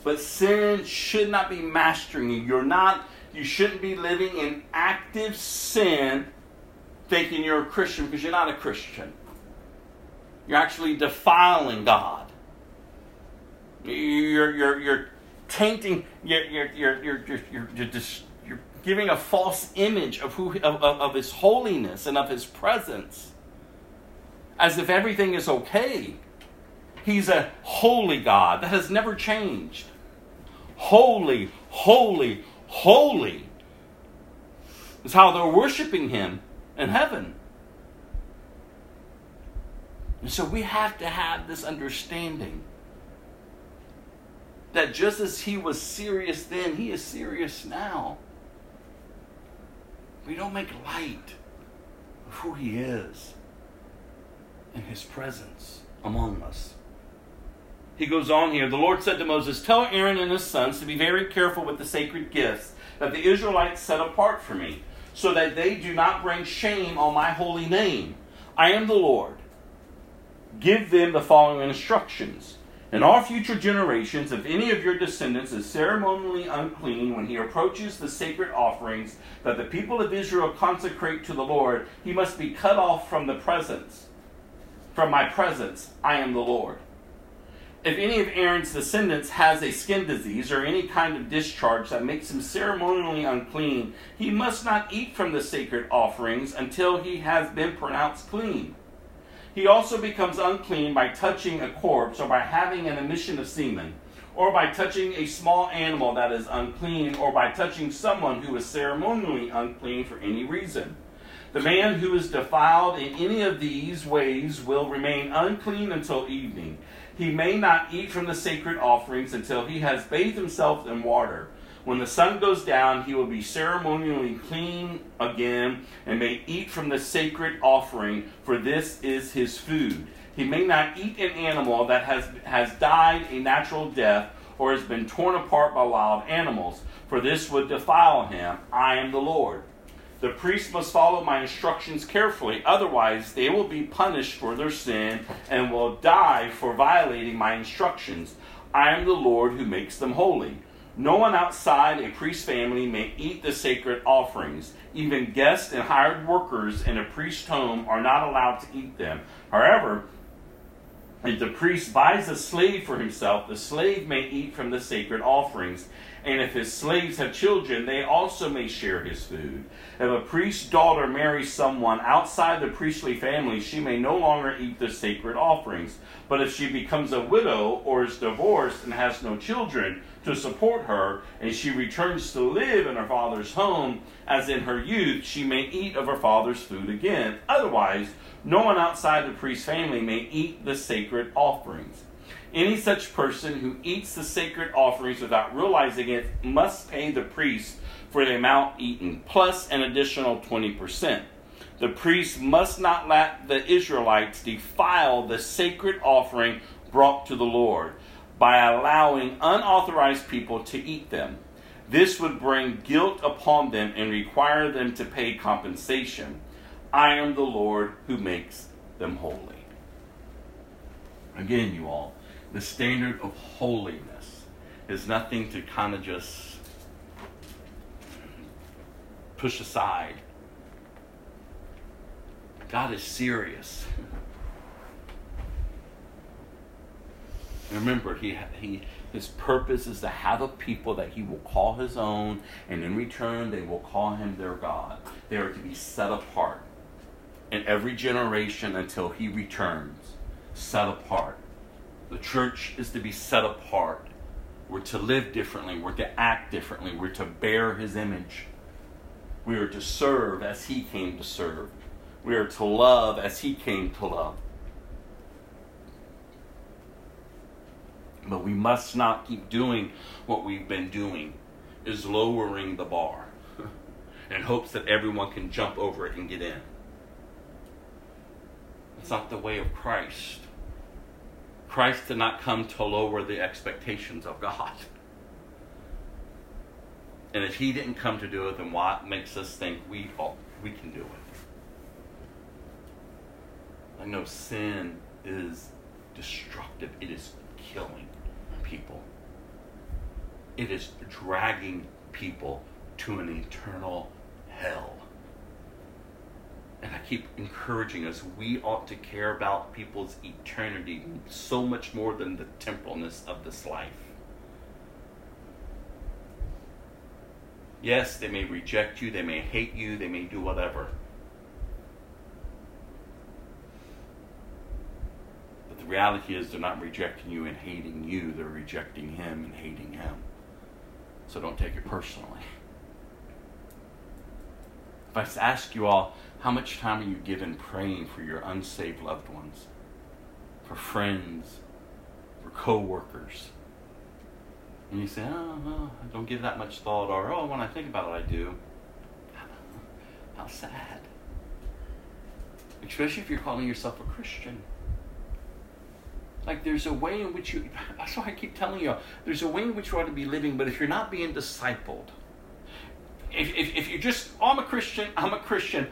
But sin should not be mastering you. You're not, you shouldn't be living in active sin thinking you're a Christian because you're not a Christian. You're actually defiling God. You're, you're, you're tainting, you're, you're, you're, you're, you're, you're, you're, giving a false image of, who, of, of, of His holiness and of His presence as if everything is okay. He's a holy God that has never changed. Holy, holy, holy is how they're worshiping Him in heaven. And so we have to have this understanding that just as He was serious then, He is serious now. We don't make light of who He is and His presence among us. He goes on here. The Lord said to Moses, Tell Aaron and his sons to be very careful with the sacred gifts that the Israelites set apart for me, so that they do not bring shame on my holy name. I am the Lord. Give them the following instructions. In all future generations, if any of your descendants is ceremonially unclean when he approaches the sacred offerings that the people of Israel consecrate to the Lord, he must be cut off from the presence. From my presence, I am the Lord. If any of Aaron's descendants has a skin disease or any kind of discharge that makes him ceremonially unclean, he must not eat from the sacred offerings until he has been pronounced clean. He also becomes unclean by touching a corpse or by having an emission of semen, or by touching a small animal that is unclean, or by touching someone who is ceremonially unclean for any reason. The man who is defiled in any of these ways will remain unclean until evening. He may not eat from the sacred offerings until he has bathed himself in water. When the sun goes down, he will be ceremonially clean again and may eat from the sacred offering, for this is his food. He may not eat an animal that has, has died a natural death or has been torn apart by wild animals, for this would defile him. I am the Lord. The priest must follow my instructions carefully, otherwise, they will be punished for their sin and will die for violating my instructions. I am the Lord who makes them holy. No one outside a priest's family may eat the sacred offerings. Even guests and hired workers in a priest's home are not allowed to eat them. However, if the priest buys a slave for himself, the slave may eat from the sacred offerings. And if his slaves have children, they also may share his food. If a priest's daughter marries someone outside the priestly family, she may no longer eat the sacred offerings. But if she becomes a widow or is divorced and has no children to support her, and she returns to live in her father's home as in her youth, she may eat of her father's food again. Otherwise, no one outside the priest's family may eat the sacred offerings. Any such person who eats the sacred offerings without realizing it must pay the priest for the amount eaten, plus an additional 20%. The priest must not let the Israelites defile the sacred offering brought to the Lord by allowing unauthorized people to eat them. This would bring guilt upon them and require them to pay compensation. I am the Lord who makes them holy. Again, you all, the standard of holiness is nothing to kind of just push aside. God is serious. Remember, he, he, his purpose is to have a people that he will call his own, and in return, they will call him their God. They are to be set apart in every generation until he returns, set apart. The church is to be set apart. We're to live differently. We're to act differently. We're to bear his image. We are to serve as he came to serve. We are to love as he came to love. But we must not keep doing what we've been doing, is lowering the bar <laughs> in hopes that everyone can jump over it and get in. It's not the way of Christ. Christ did not come to lower the expectations of God. And if he didn't come to do it, then what makes us think we oh, we can do it? I know sin is destructive. It is killing people. it is dragging people to an eternal hell. And I keep encouraging us, we ought to care about people's eternity so much more than the temporalness of this life. Yes, they may reject you, they may hate you, they may do whatever. But the reality is, they're not rejecting you and hating you, they're rejecting Him and hating Him. So don't take it personally. If I ask you all, how much time are you given praying for your unsaved loved ones, for friends, for co-workers? And you say, oh, I don't give that much thought, or oh, when I think about it, I do. How sad. Especially if you're calling yourself a Christian. Like there's a way in which you, <laughs> that's why I keep telling you, there's a way in which you ought to be living, but if you're not being discipled, if, if, if you're just, oh, I'm a Christian, I'm a Christian,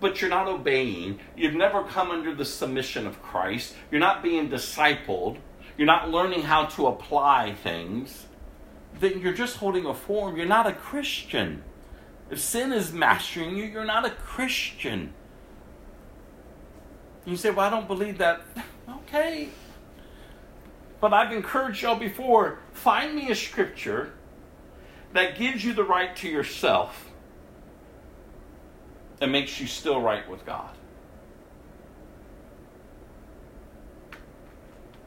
but you're not obeying, you've never come under the submission of Christ, you're not being discipled, you're not learning how to apply things, then you're just holding a form. You're not a Christian. If sin is mastering you, you're not a Christian. You say, Well, I don't believe that. <laughs> Okay. But I've encouraged y'all before find me a scripture that gives you the right to yourself and makes you still right with God.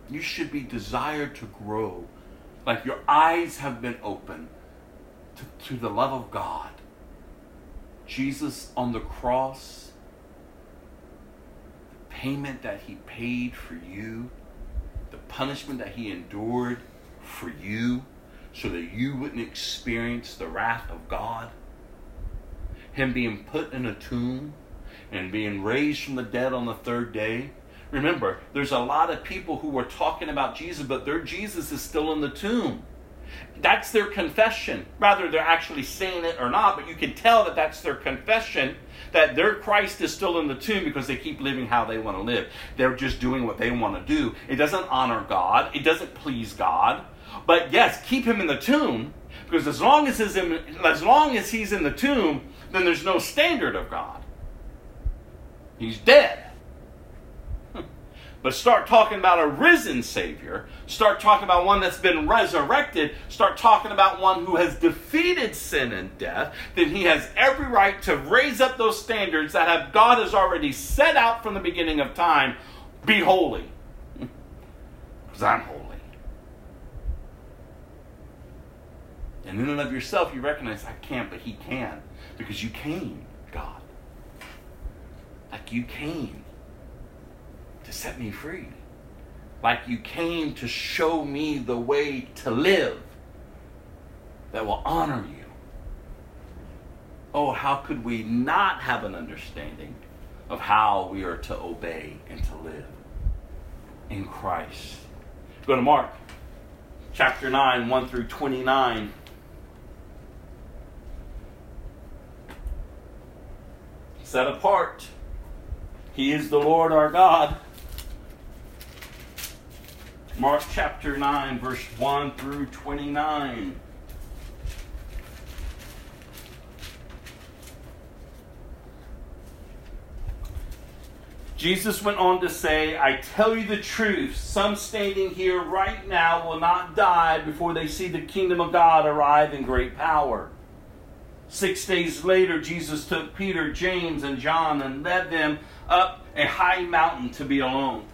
You should be desired to grow like your eyes have been opened to, to the love of God. Jesus on the cross, the payment that he paid for you, punishment that he endured for you so that you wouldn't experience the wrath of God. Him being put in a tomb and being raised from the dead on the third day Remember, there's a lot of people who are talking about Jesus, but their Jesus is still in the tomb. That's their confession. Rather, they're actually saying it or not, but you can tell that that's their confession that their Christ is still in the tomb because they keep living how they want to live. They're just doing what they want to do. It doesn't honor God, it doesn't please God. But yes, keep him in the tomb because as long as, as long as he's in the tomb, then there's no standard of God. He's dead. But start talking about a risen Savior, start talking about one that's been resurrected, start talking about one who has defeated sin and death, then he has every right to raise up those standards that have God has already set out from the beginning of time. Be holy. <laughs> Because I'm holy. And in and of yourself, you recognize I can't, but he can. Because you came, God. Like you came to set me free. Like you came to show me the way to live that will honor you. Oh, how could we not have an understanding of how we are to obey and to live in Christ? Go to Mark chapter 9, 1 through 29. Set apart. He is the Lord our God. Mark chapter 9, verse 1 through 29. Jesus went on to say, I tell you the truth, some standing here right now will not die before they see the kingdom of God arrive in great power. Six days later, Jesus took Peter, James, and John and led them up a high mountain to be alone.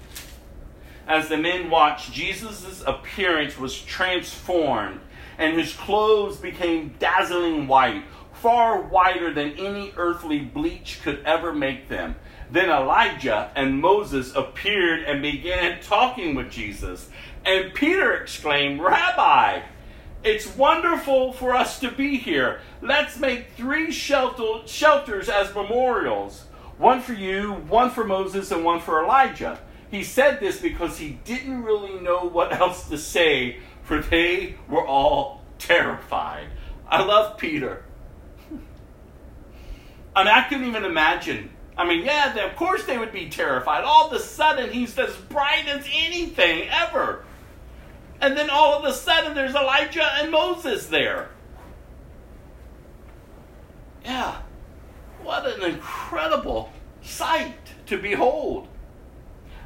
As the men watched, Jesus' appearance was transformed, and his clothes became dazzling white, far whiter than any earthly bleach could ever make them. Then Elijah and Moses appeared and began talking with Jesus. And Peter exclaimed, Rabbi, it's wonderful for us to be here. Let's make three shelter, shelters as memorials one for you, one for Moses, and one for Elijah. He said this because he didn't really know what else to say, for they were all terrified. I love Peter. I mean, I couldn't even imagine. I mean, yeah, they, of course they would be terrified. All of a sudden, he's as bright as anything ever. And then all of a sudden there's Elijah and Moses there. Yeah. What an incredible sight to behold.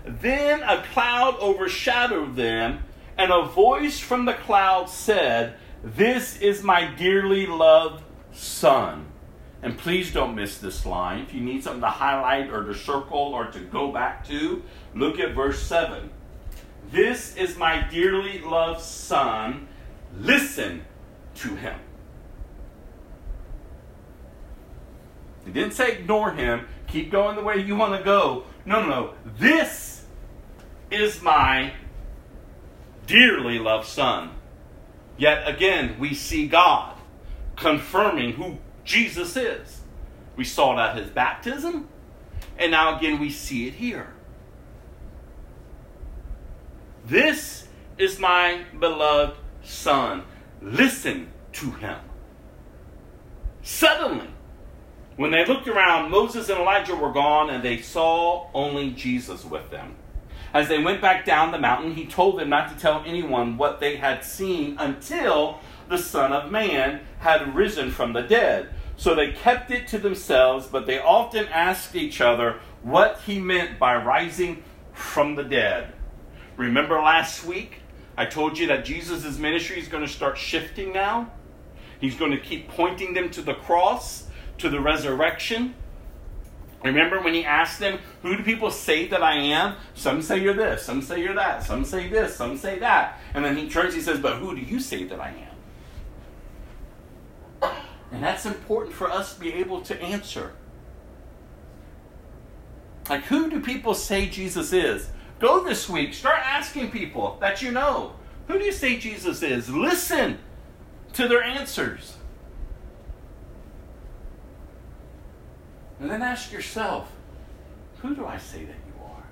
Then a cloud overshadowed them, and a voice from the cloud said, This is my dearly loved Son. And please don't miss this line. If you need something to highlight or to circle or to go back to, look at verse 7. This is my dearly loved Son. Listen to him. He didn't say ignore him, keep going the way you want to go. No, no, no. This is my dearly loved Son. Yet again, we see God confirming who Jesus is. We saw it at his baptism, and now again we see it here. This is my beloved Son. Listen to him. Suddenly, when they looked around, Moses and Elijah were gone, and they saw only Jesus with them. As they went back down the mountain, he told them not to tell anyone what they had seen until the Son of Man had risen from the dead. So they kept it to themselves, but they often asked each other what he meant by rising from the dead. Remember last week? I told you that Jesus' ministry is going to start shifting now. He's going to keep pointing them to the cross, to the resurrection. Remember when he asked them, Who do people say that I am? Some say you're this, some say you're that, some say this, some say that. And then he turns, he says, But who do you say that I am? And that's important for us to be able to answer. Like, who do people say Jesus is? Go this week, start asking people that you know. Who do you say Jesus is? Listen to their answers. And then ask yourself, who do I say that you are?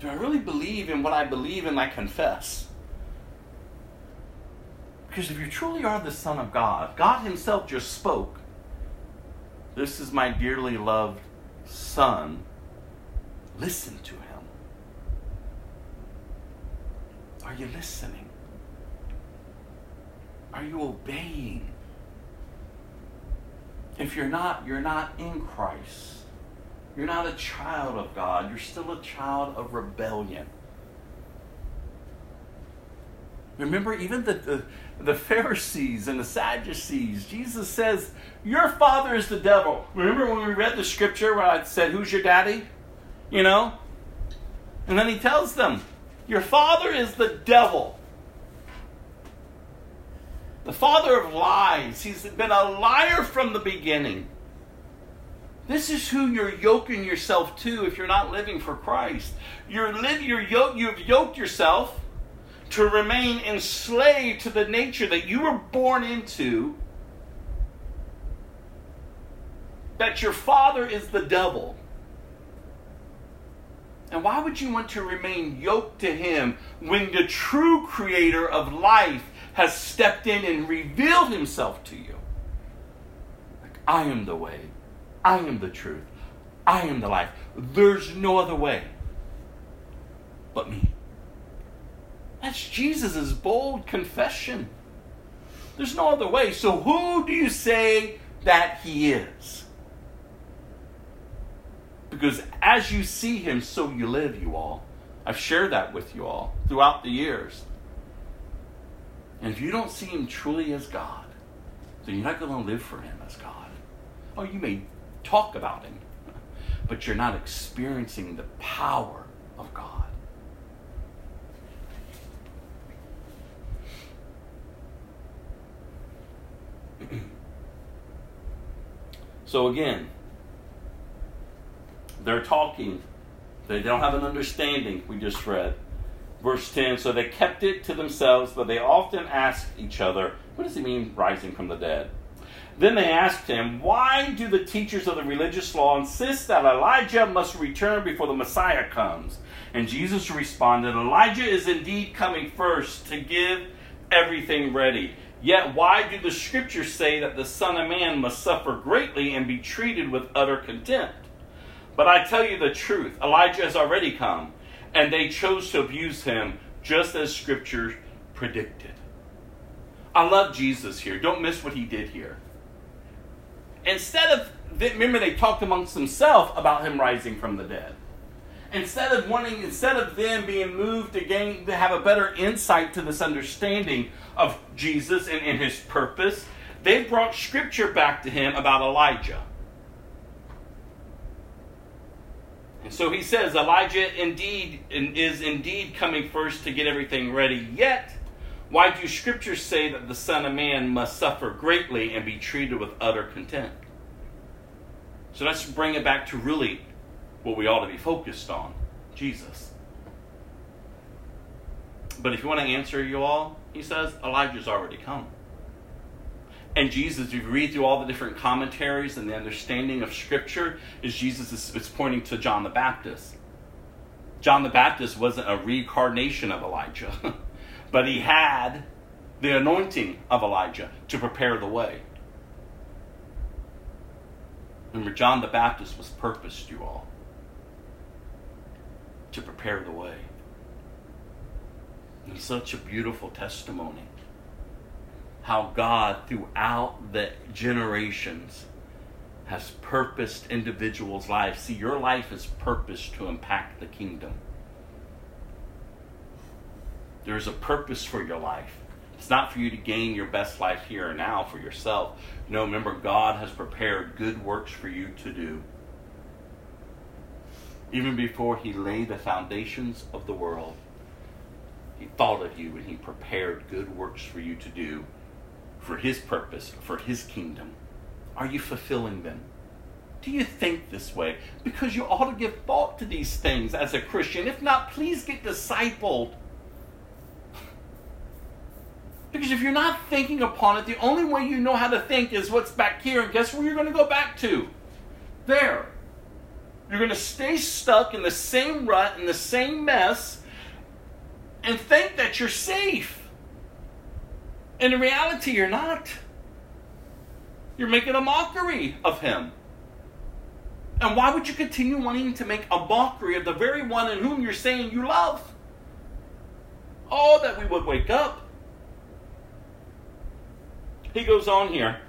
Do I really believe in what I believe and I confess? Because if you truly are the Son of God, God Himself just spoke. This is my dearly loved Son. Listen to Him. Are you listening? Are you obeying? If you're not, you're not in Christ. You're not a child of God. You're still a child of rebellion. Remember, even the, the, the Pharisees and the Sadducees, Jesus says, Your father is the devil. Remember when we read the scripture where I said, Who's your daddy? You know? And then he tells them, Your father is the devil. The father of lies. He's been a liar from the beginning. This is who you're yoking yourself to if you're not living for Christ. You're live, you're yoke, you've yoked yourself to remain enslaved to the nature that you were born into. That your father is the devil. And why would you want to remain yoked to him when the true creator of life has stepped in and revealed himself to you? Like, I am the way, I am the truth, I am the life. There's no other way but me. That's Jesus' bold confession. There's no other way. So, who do you say that he is? Because as you see him, so you live, you all. I've shared that with you all throughout the years. And if you don't see him truly as God, then you're not going to live for him as God. Oh, you may talk about him, but you're not experiencing the power of God. <clears throat> so again, they're talking. They don't have an understanding, we just read. Verse 10 So they kept it to themselves, but they often asked each other, What does he mean, rising from the dead? Then they asked him, Why do the teachers of the religious law insist that Elijah must return before the Messiah comes? And Jesus responded, Elijah is indeed coming first to give everything ready. Yet why do the scriptures say that the Son of Man must suffer greatly and be treated with utter contempt? But I tell you the truth, Elijah has already come, and they chose to abuse him just as scripture predicted. I love Jesus here. Don't miss what he did here. Instead of, remember, they talked amongst themselves about him rising from the dead. Instead of wanting, instead of them being moved to gain, to have a better insight to this understanding of Jesus and, and his purpose, they brought scripture back to him about Elijah. And so he says, Elijah indeed is indeed coming first to get everything ready. Yet, why do scriptures say that the Son of Man must suffer greatly and be treated with utter contempt? So let's bring it back to really what we ought to be focused on Jesus. But if you want to answer you all, he says, Elijah's already come. And Jesus, if you read through all the different commentaries and the understanding of Scripture, is Jesus is, is pointing to John the Baptist. John the Baptist wasn't a reincarnation of Elijah, <laughs> but he had the anointing of Elijah to prepare the way. Remember, John the Baptist was purposed, you all, to prepare the way. And such a beautiful testimony how God, throughout the generations, has purposed individuals' lives. See, your life is purposed to impact the kingdom. There's a purpose for your life. It's not for you to gain your best life here and now for yourself. No, remember, God has prepared good works for you to do. Even before He laid the foundations of the world, He thought of you and He prepared good works for you to do for His purpose, for His kingdom? Are you fulfilling them? Do you think this way? Because you ought to give thought to these things as a Christian. If not, please get discipled. Because if you're not thinking upon it, the only way you know how to think is what's back here. And guess where you're going to go back to? There. You're going to stay stuck in the same rut, in the same mess, and think that you're safe. And in reality, you're not. You're making a mockery of him. And why would you continue wanting to make a mockery of the very one in whom you're saying you love? Oh, that we would wake up. He goes on here.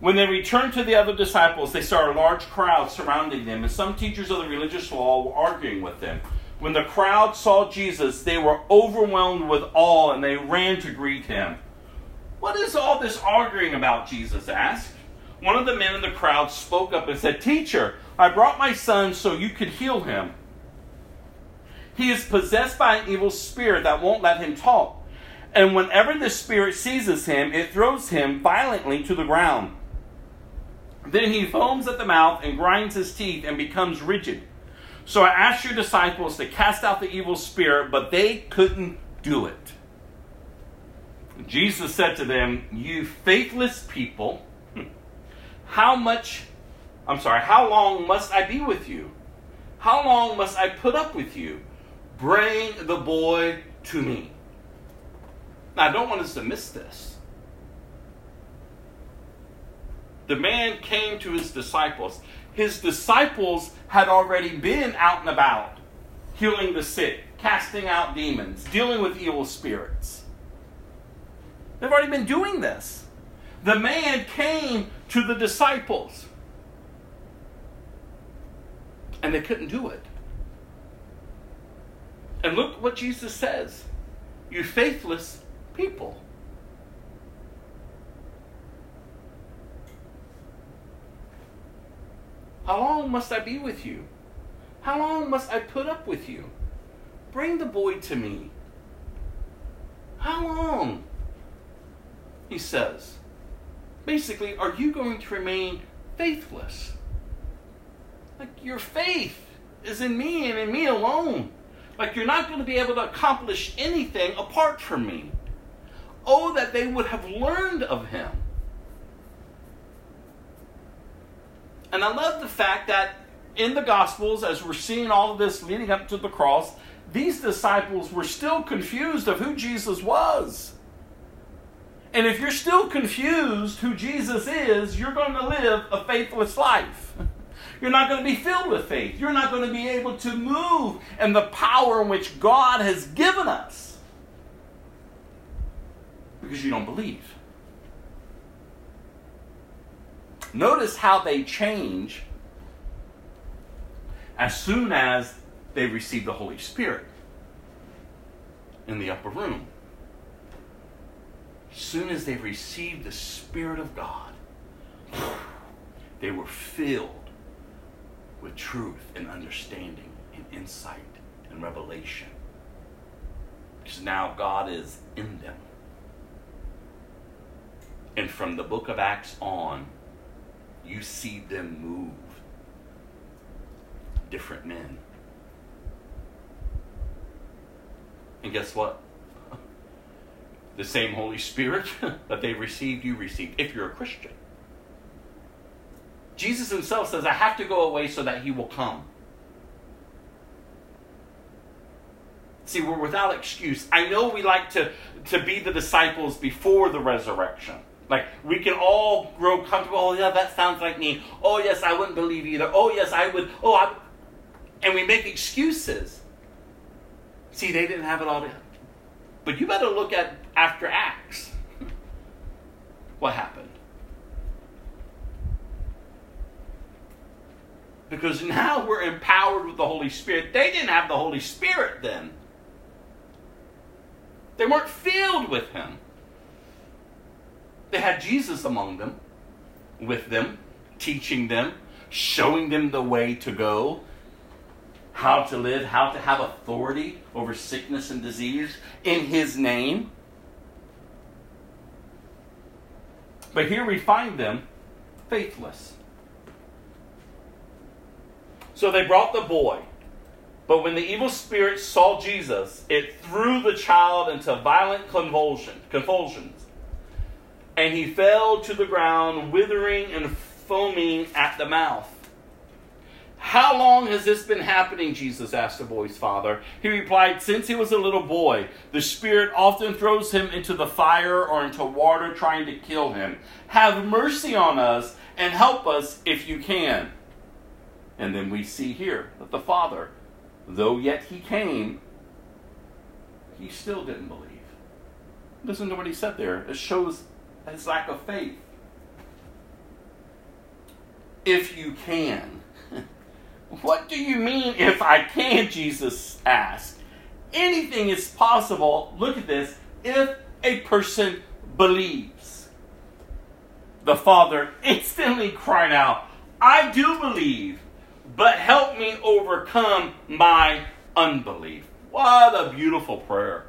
When they returned to the other disciples, they saw a large crowd surrounding them, and some teachers of the religious law were arguing with them. When the crowd saw Jesus, they were overwhelmed with awe and they ran to greet him. What is all this arguing about? Jesus asked. One of the men in the crowd spoke up and said, Teacher, I brought my son so you could heal him. He is possessed by an evil spirit that won't let him talk. And whenever the spirit seizes him, it throws him violently to the ground. Then he foams at the mouth and grinds his teeth and becomes rigid. So I asked your disciples to cast out the evil spirit, but they couldn't do it. Jesus said to them, You faithless people, how much, I'm sorry, how long must I be with you? How long must I put up with you? Bring the boy to me. Now, I don't want us to miss this. The man came to his disciples. His disciples had already been out and about, healing the sick, casting out demons, dealing with evil spirits. They've already been doing this. The man came to the disciples, and they couldn't do it. And look what Jesus says You faithless people. How long must I be with you? How long must I put up with you? Bring the boy to me. How long? He says. Basically, are you going to remain faithless? Like your faith is in me and in me alone. Like you're not going to be able to accomplish anything apart from me. Oh, that they would have learned of him. And I love the fact that in the Gospels, as we're seeing all of this leading up to the cross, these disciples were still confused of who Jesus was. And if you're still confused who Jesus is, you're going to live a faithless life. You're not going to be filled with faith. You're not going to be able to move in the power which God has given us because you don't believe. Notice how they change as soon as they receive the Holy Spirit in the upper room. Soon as they received the Spirit of God, they were filled with truth and understanding and insight and revelation. Because now God is in them. And from the book of Acts on, you see them move different men. And guess what? The same Holy Spirit <laughs> that they received, you received, if you're a Christian. Jesus himself says, I have to go away so that he will come. See, we're without excuse. I know we like to, to be the disciples before the resurrection. Like, we can all grow comfortable. Oh, yeah, that sounds like me. Oh, yes, I wouldn't believe either. Oh, yes, I would. Oh, I. And we make excuses. See, they didn't have it all. But you better look at after Acts. what happened? Because now we're empowered with the Holy Spirit. They didn't have the Holy Spirit then. They weren't filled with Him. They had Jesus among them, with them, teaching them, showing them the way to go, how to live, how to have authority over sickness and disease in His name. But here we find them faithless. So they brought the boy. But when the evil spirit saw Jesus, it threw the child into violent convulsion, convulsions. And he fell to the ground, withering and foaming at the mouth. How long has this been happening? Jesus asked the boy's father. He replied, Since he was a little boy, the Spirit often throws him into the fire or into water trying to kill him. Have mercy on us and help us if you can. And then we see here that the father, though yet he came, he still didn't believe. Listen to what he said there. It shows his lack of faith. If you can. What do you mean if I can? Jesus asked. Anything is possible, look at this, if a person believes. The father instantly cried out, I do believe, but help me overcome my unbelief. What a beautiful prayer.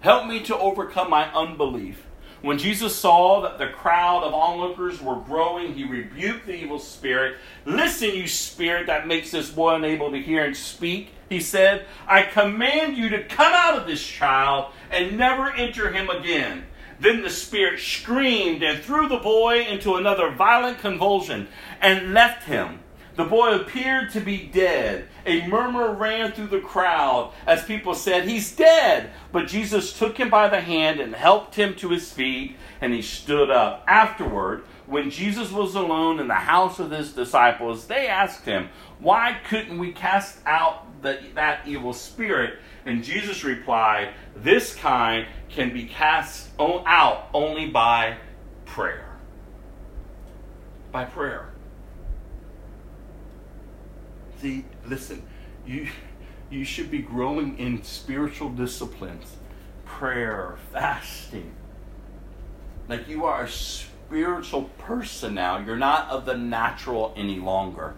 Help me to overcome my unbelief. When Jesus saw that the crowd of onlookers were growing, he rebuked the evil spirit. Listen, you spirit that makes this boy unable to hear and speak. He said, I command you to come out of this child and never enter him again. Then the spirit screamed and threw the boy into another violent convulsion and left him. The boy appeared to be dead. A murmur ran through the crowd as people said, He's dead. But Jesus took him by the hand and helped him to his feet, and he stood up. Afterward, when Jesus was alone in the house of his disciples, they asked him, Why couldn't we cast out the, that evil spirit? And Jesus replied, This kind can be cast out only by prayer. By prayer. See, listen, you you should be growing in spiritual disciplines, prayer, fasting. Like you are a spiritual person now. You're not of the natural any longer.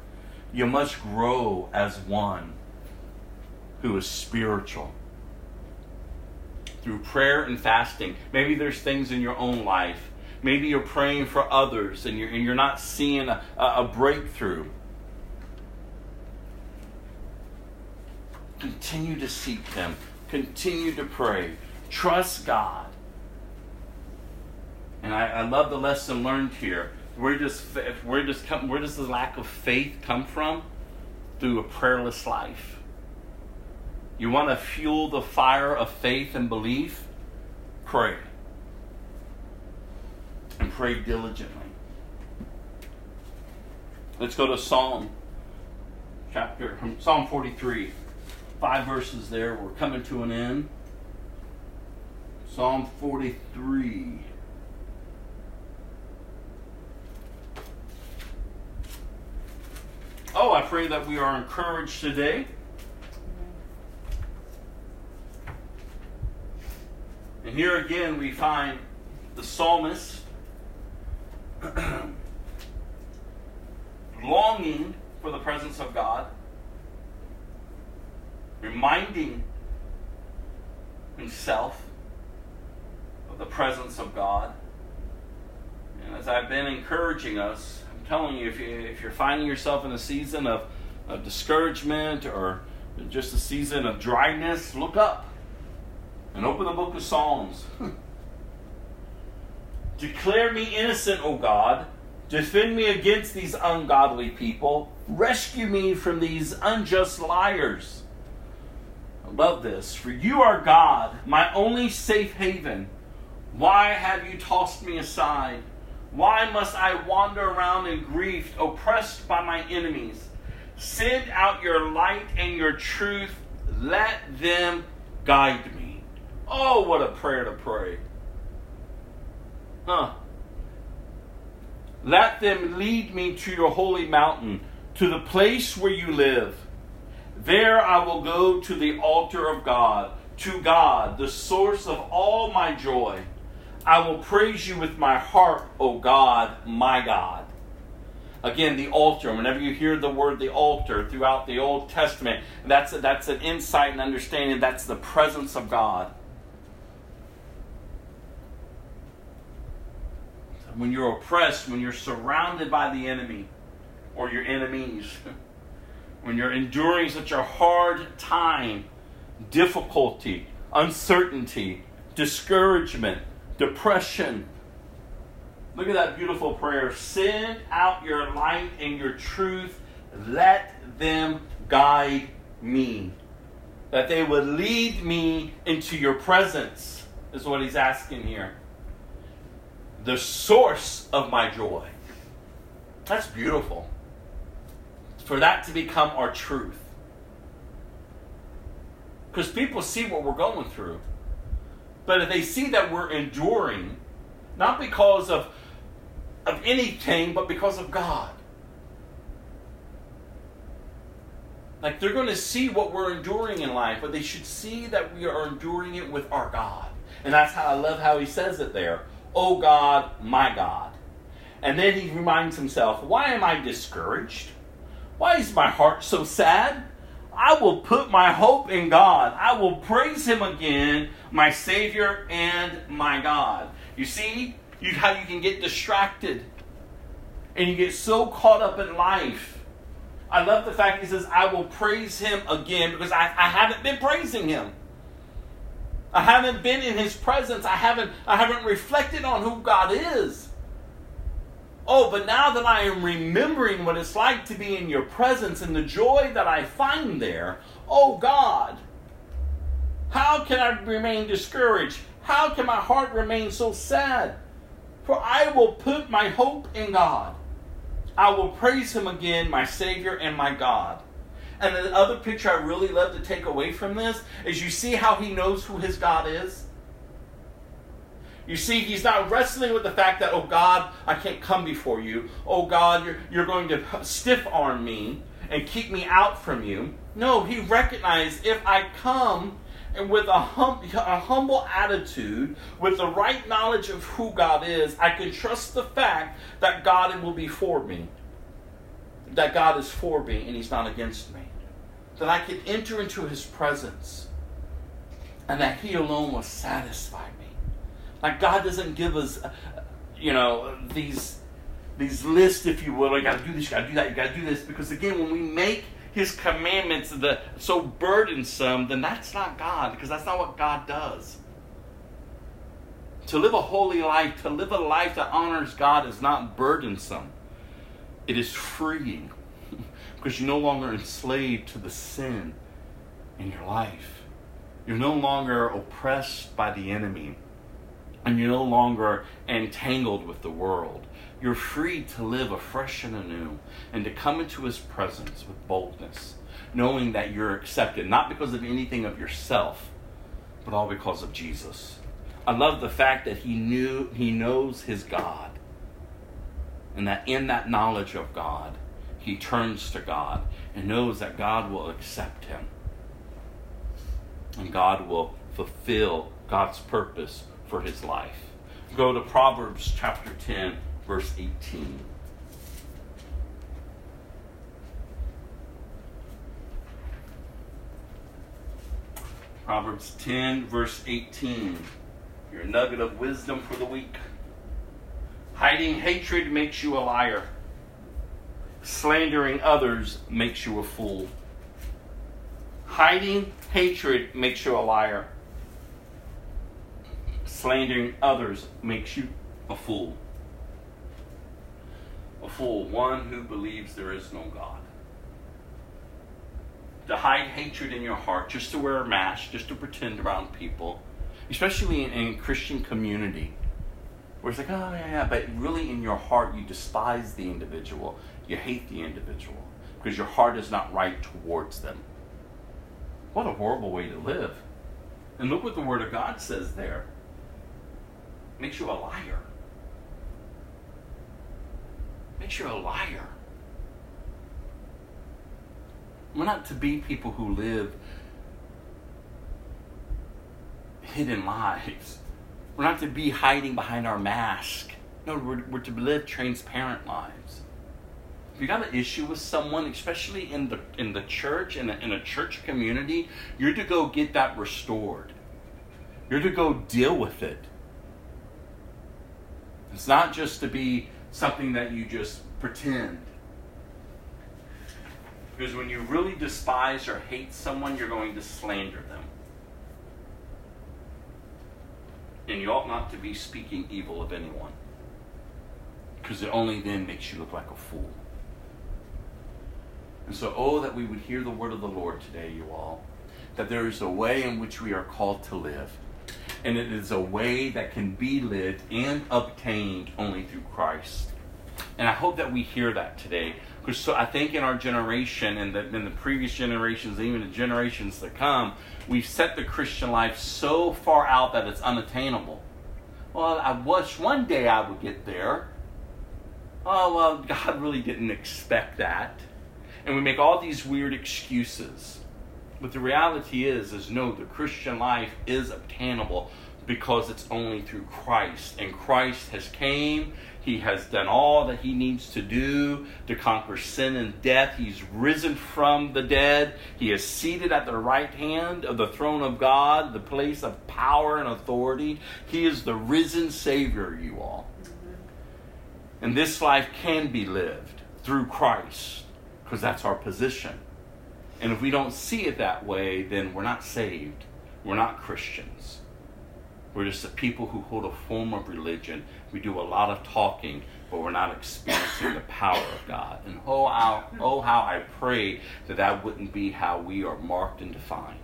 You must grow as one who is spiritual through prayer and fasting. Maybe there's things in your own life. Maybe you're praying for others and you're, and you're not seeing a, a breakthrough. Continue to seek Him. Continue to pray. Trust God. And I, I love the lesson learned here. Where does where does come where does the lack of faith come from? Through a prayerless life. You want to fuel the fire of faith and belief? Pray. And pray diligently. Let's go to Psalm chapter um, Psalm 43. Five verses there. We're coming to an end. Psalm 43. Oh, I pray that we are encouraged today. And here again we find the psalmist <clears throat> longing for the presence of God, reminding himself of the presence of God. And as I've been encouraging us, I'm telling you, if, you, if you're finding yourself in a season of, of discouragement or just a season of dryness, look up and open the book of Psalms. <laughs> Declare me innocent, O God. Defend me against these ungodly people. Rescue me from these unjust liars. Love this. For you are God, my only safe haven. Why have you tossed me aside? Why must I wander around in grief, oppressed by my enemies? Send out your light and your truth. Let them guide me. Oh, what a prayer to pray. Huh. Let them lead me to your holy mountain, to the place where you live. There I will go to the altar of God, to God, the source of all my joy. I will praise you with my heart, O God, my God. Again, the altar. Whenever you hear the word the altar throughout the Old Testament, that's, that's an insight and understanding. That's the presence of God. When you're oppressed, when you're surrounded by the enemy or your enemies, <laughs> when you're enduring such a hard time, difficulty, uncertainty, discouragement, depression. Look at that beautiful prayer. Send out your light and your truth. Let them guide me. That they would lead me into your presence, is what he's asking here. The source of my joy. That's beautiful. For that to become our truth. Because people see what we're going through. But if they see that we're enduring, not because of, of anything, but because of God. Like they're going to see what we're enduring in life, but they should see that we are enduring it with our God. And that's how I love how he says it there. Oh God, my God. And then he reminds himself, why am I discouraged? Why is my heart so sad? I will put my hope in God. I will praise Him again, my Savior and my God. You see you, how you can get distracted and you get so caught up in life. I love the fact He says, I will praise Him again because I, I haven't been praising Him. I haven't been in His presence. I haven't, I haven't reflected on who God is. Oh, but now that I am remembering what it's like to be in your presence and the joy that I find there, oh God, how can I remain discouraged? How can my heart remain so sad? For I will put my hope in God. I will praise Him again, my Savior and my God. And the other picture I really love to take away from this is you see how He knows who His God is? You see, he's not wrestling with the fact that, oh God, I can't come before you. Oh God, you're, you're going to stiff arm me and keep me out from you. No, he recognized if I come and with a, hum, a humble attitude, with the right knowledge of who God is, I can trust the fact that God will be for me. That God is for me and he's not against me. That I can enter into his presence and that he alone will satisfy me. Like God doesn't give us, uh, you know, these these lists, if you will. You got to do this, you got to do that, you got to do this. Because again, when we make His commandments the so burdensome, then that's not God, because that's not what God does. To live a holy life, to live a life that honors God, is not burdensome. It is freeing, <laughs> because you're no longer enslaved to the sin in your life. You're no longer oppressed by the enemy and you're no longer entangled with the world. You're free to live afresh and anew and to come into his presence with boldness, knowing that you're accepted, not because of anything of yourself, but all because of Jesus. I love the fact that he knew he knows his God. And that in that knowledge of God, he turns to God and knows that God will accept him. And God will fulfill God's purpose for his life. Go to Proverbs chapter 10, verse 18. Proverbs 10, verse 18. Your nugget of wisdom for the week. Hiding hatred makes you a liar. Slandering others makes you a fool. Hiding hatred makes you a liar. Slandering others makes you a fool. A fool, one who believes there is no God. To hide hatred in your heart, just to wear a mask, just to pretend around people, especially in, in Christian community, where it's like, oh yeah, yeah, but really in your heart you despise the individual, you hate the individual because your heart is not right towards them. What a horrible way to live. And look what the Word of God says there. Makes you a liar. Makes you a liar. We're not to be people who live hidden lives. We're not to be hiding behind our mask. No, we're, we're to live transparent lives. If you got an issue with someone, especially in the in the church, in a, in a church community, you're to go get that restored. You're to go deal with it. It's not just to be something that you just pretend. Because when you really despise or hate someone, you're going to slander them. And you ought not to be speaking evil of anyone. Because it only then makes you look like a fool. And so, oh, that we would hear the word of the Lord today, you all. That there is a way in which we are called to live. And it is a way that can be lived and obtained only through Christ. And I hope that we hear that today. Because so I think in our generation and the, in the previous generations, even the generations to come, we've set the Christian life so far out that it's unattainable. Well, I wish one day I would get there. Oh, well, <laughs> God really didn't expect that. And we make all these weird excuses. But the reality is, is no, the Christian life is obtainable because it's only through Christ. And Christ has came, he has done all that he needs to do to conquer sin and death. He's risen from the dead. He is seated at the right hand of the throne of God, the place of power and authority. He is the risen Savior, you all. And this life can be lived through Christ because that's our position. And if we don't see it that way, then we're not saved. We're not Christians. We're just a people who hold a form of religion. We do a lot of talking, but we're not experiencing the power of God. And oh how, oh, how I pray that that wouldn't be how we are marked and defined.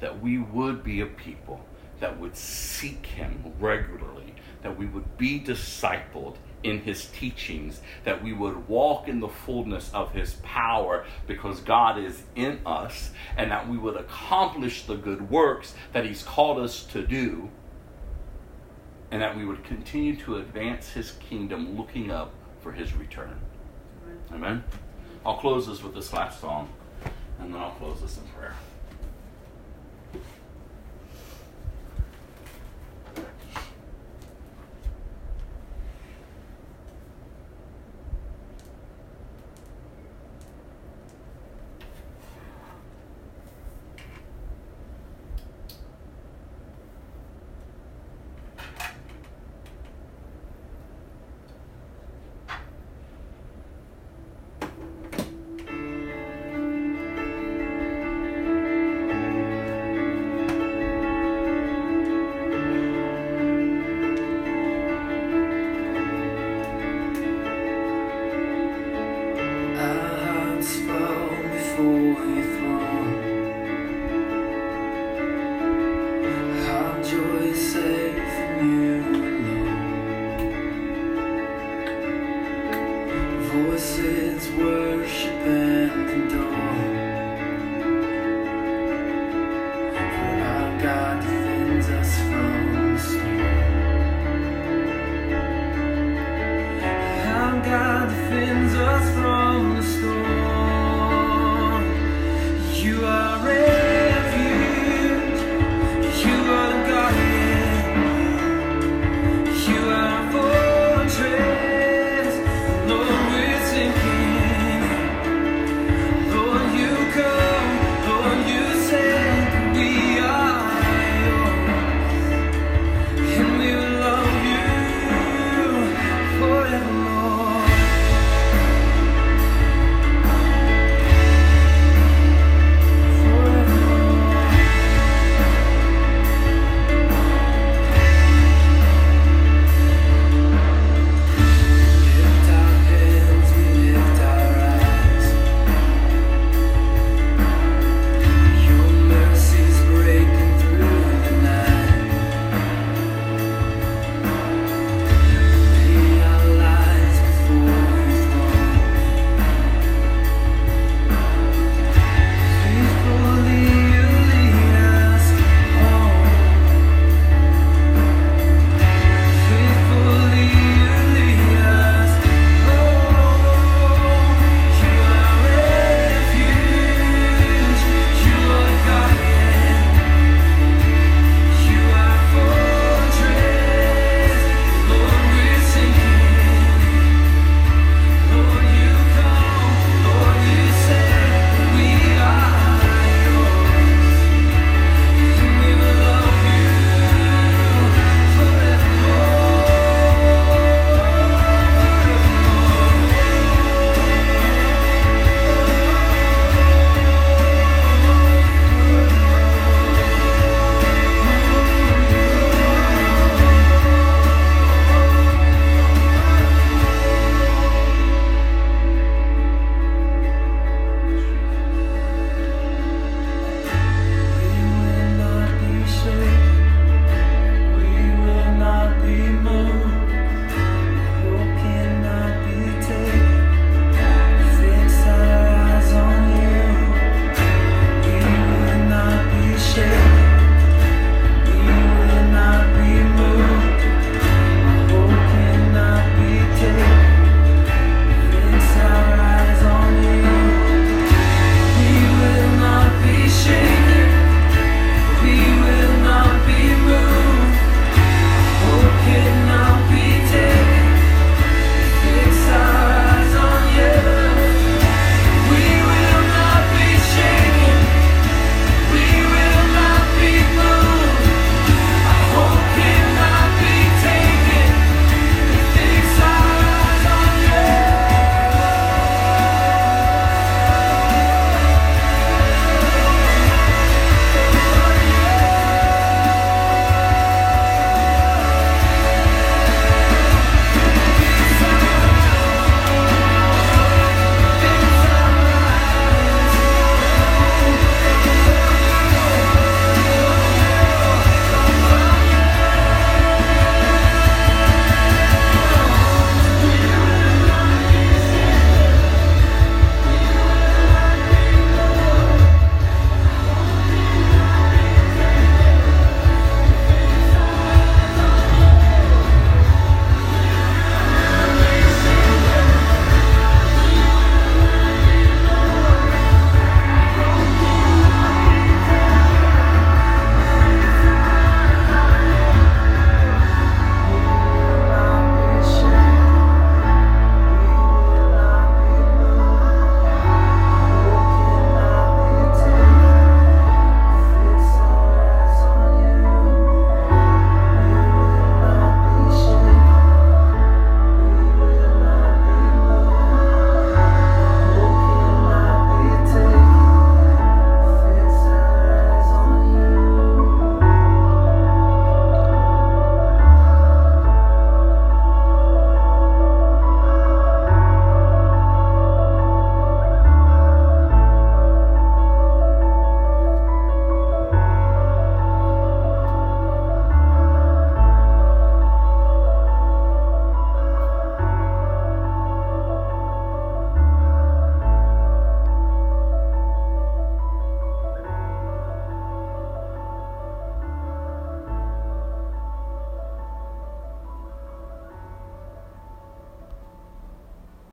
That we would be a people that would seek Him regularly, that we would be discipled in his teachings, that we would walk in the fullness of his power because God is in us, and that we would accomplish the good works that he's called us to do, and that we would continue to advance his kingdom looking up for his return. Amen. I'll close this with this last song, and then I'll close this in prayer.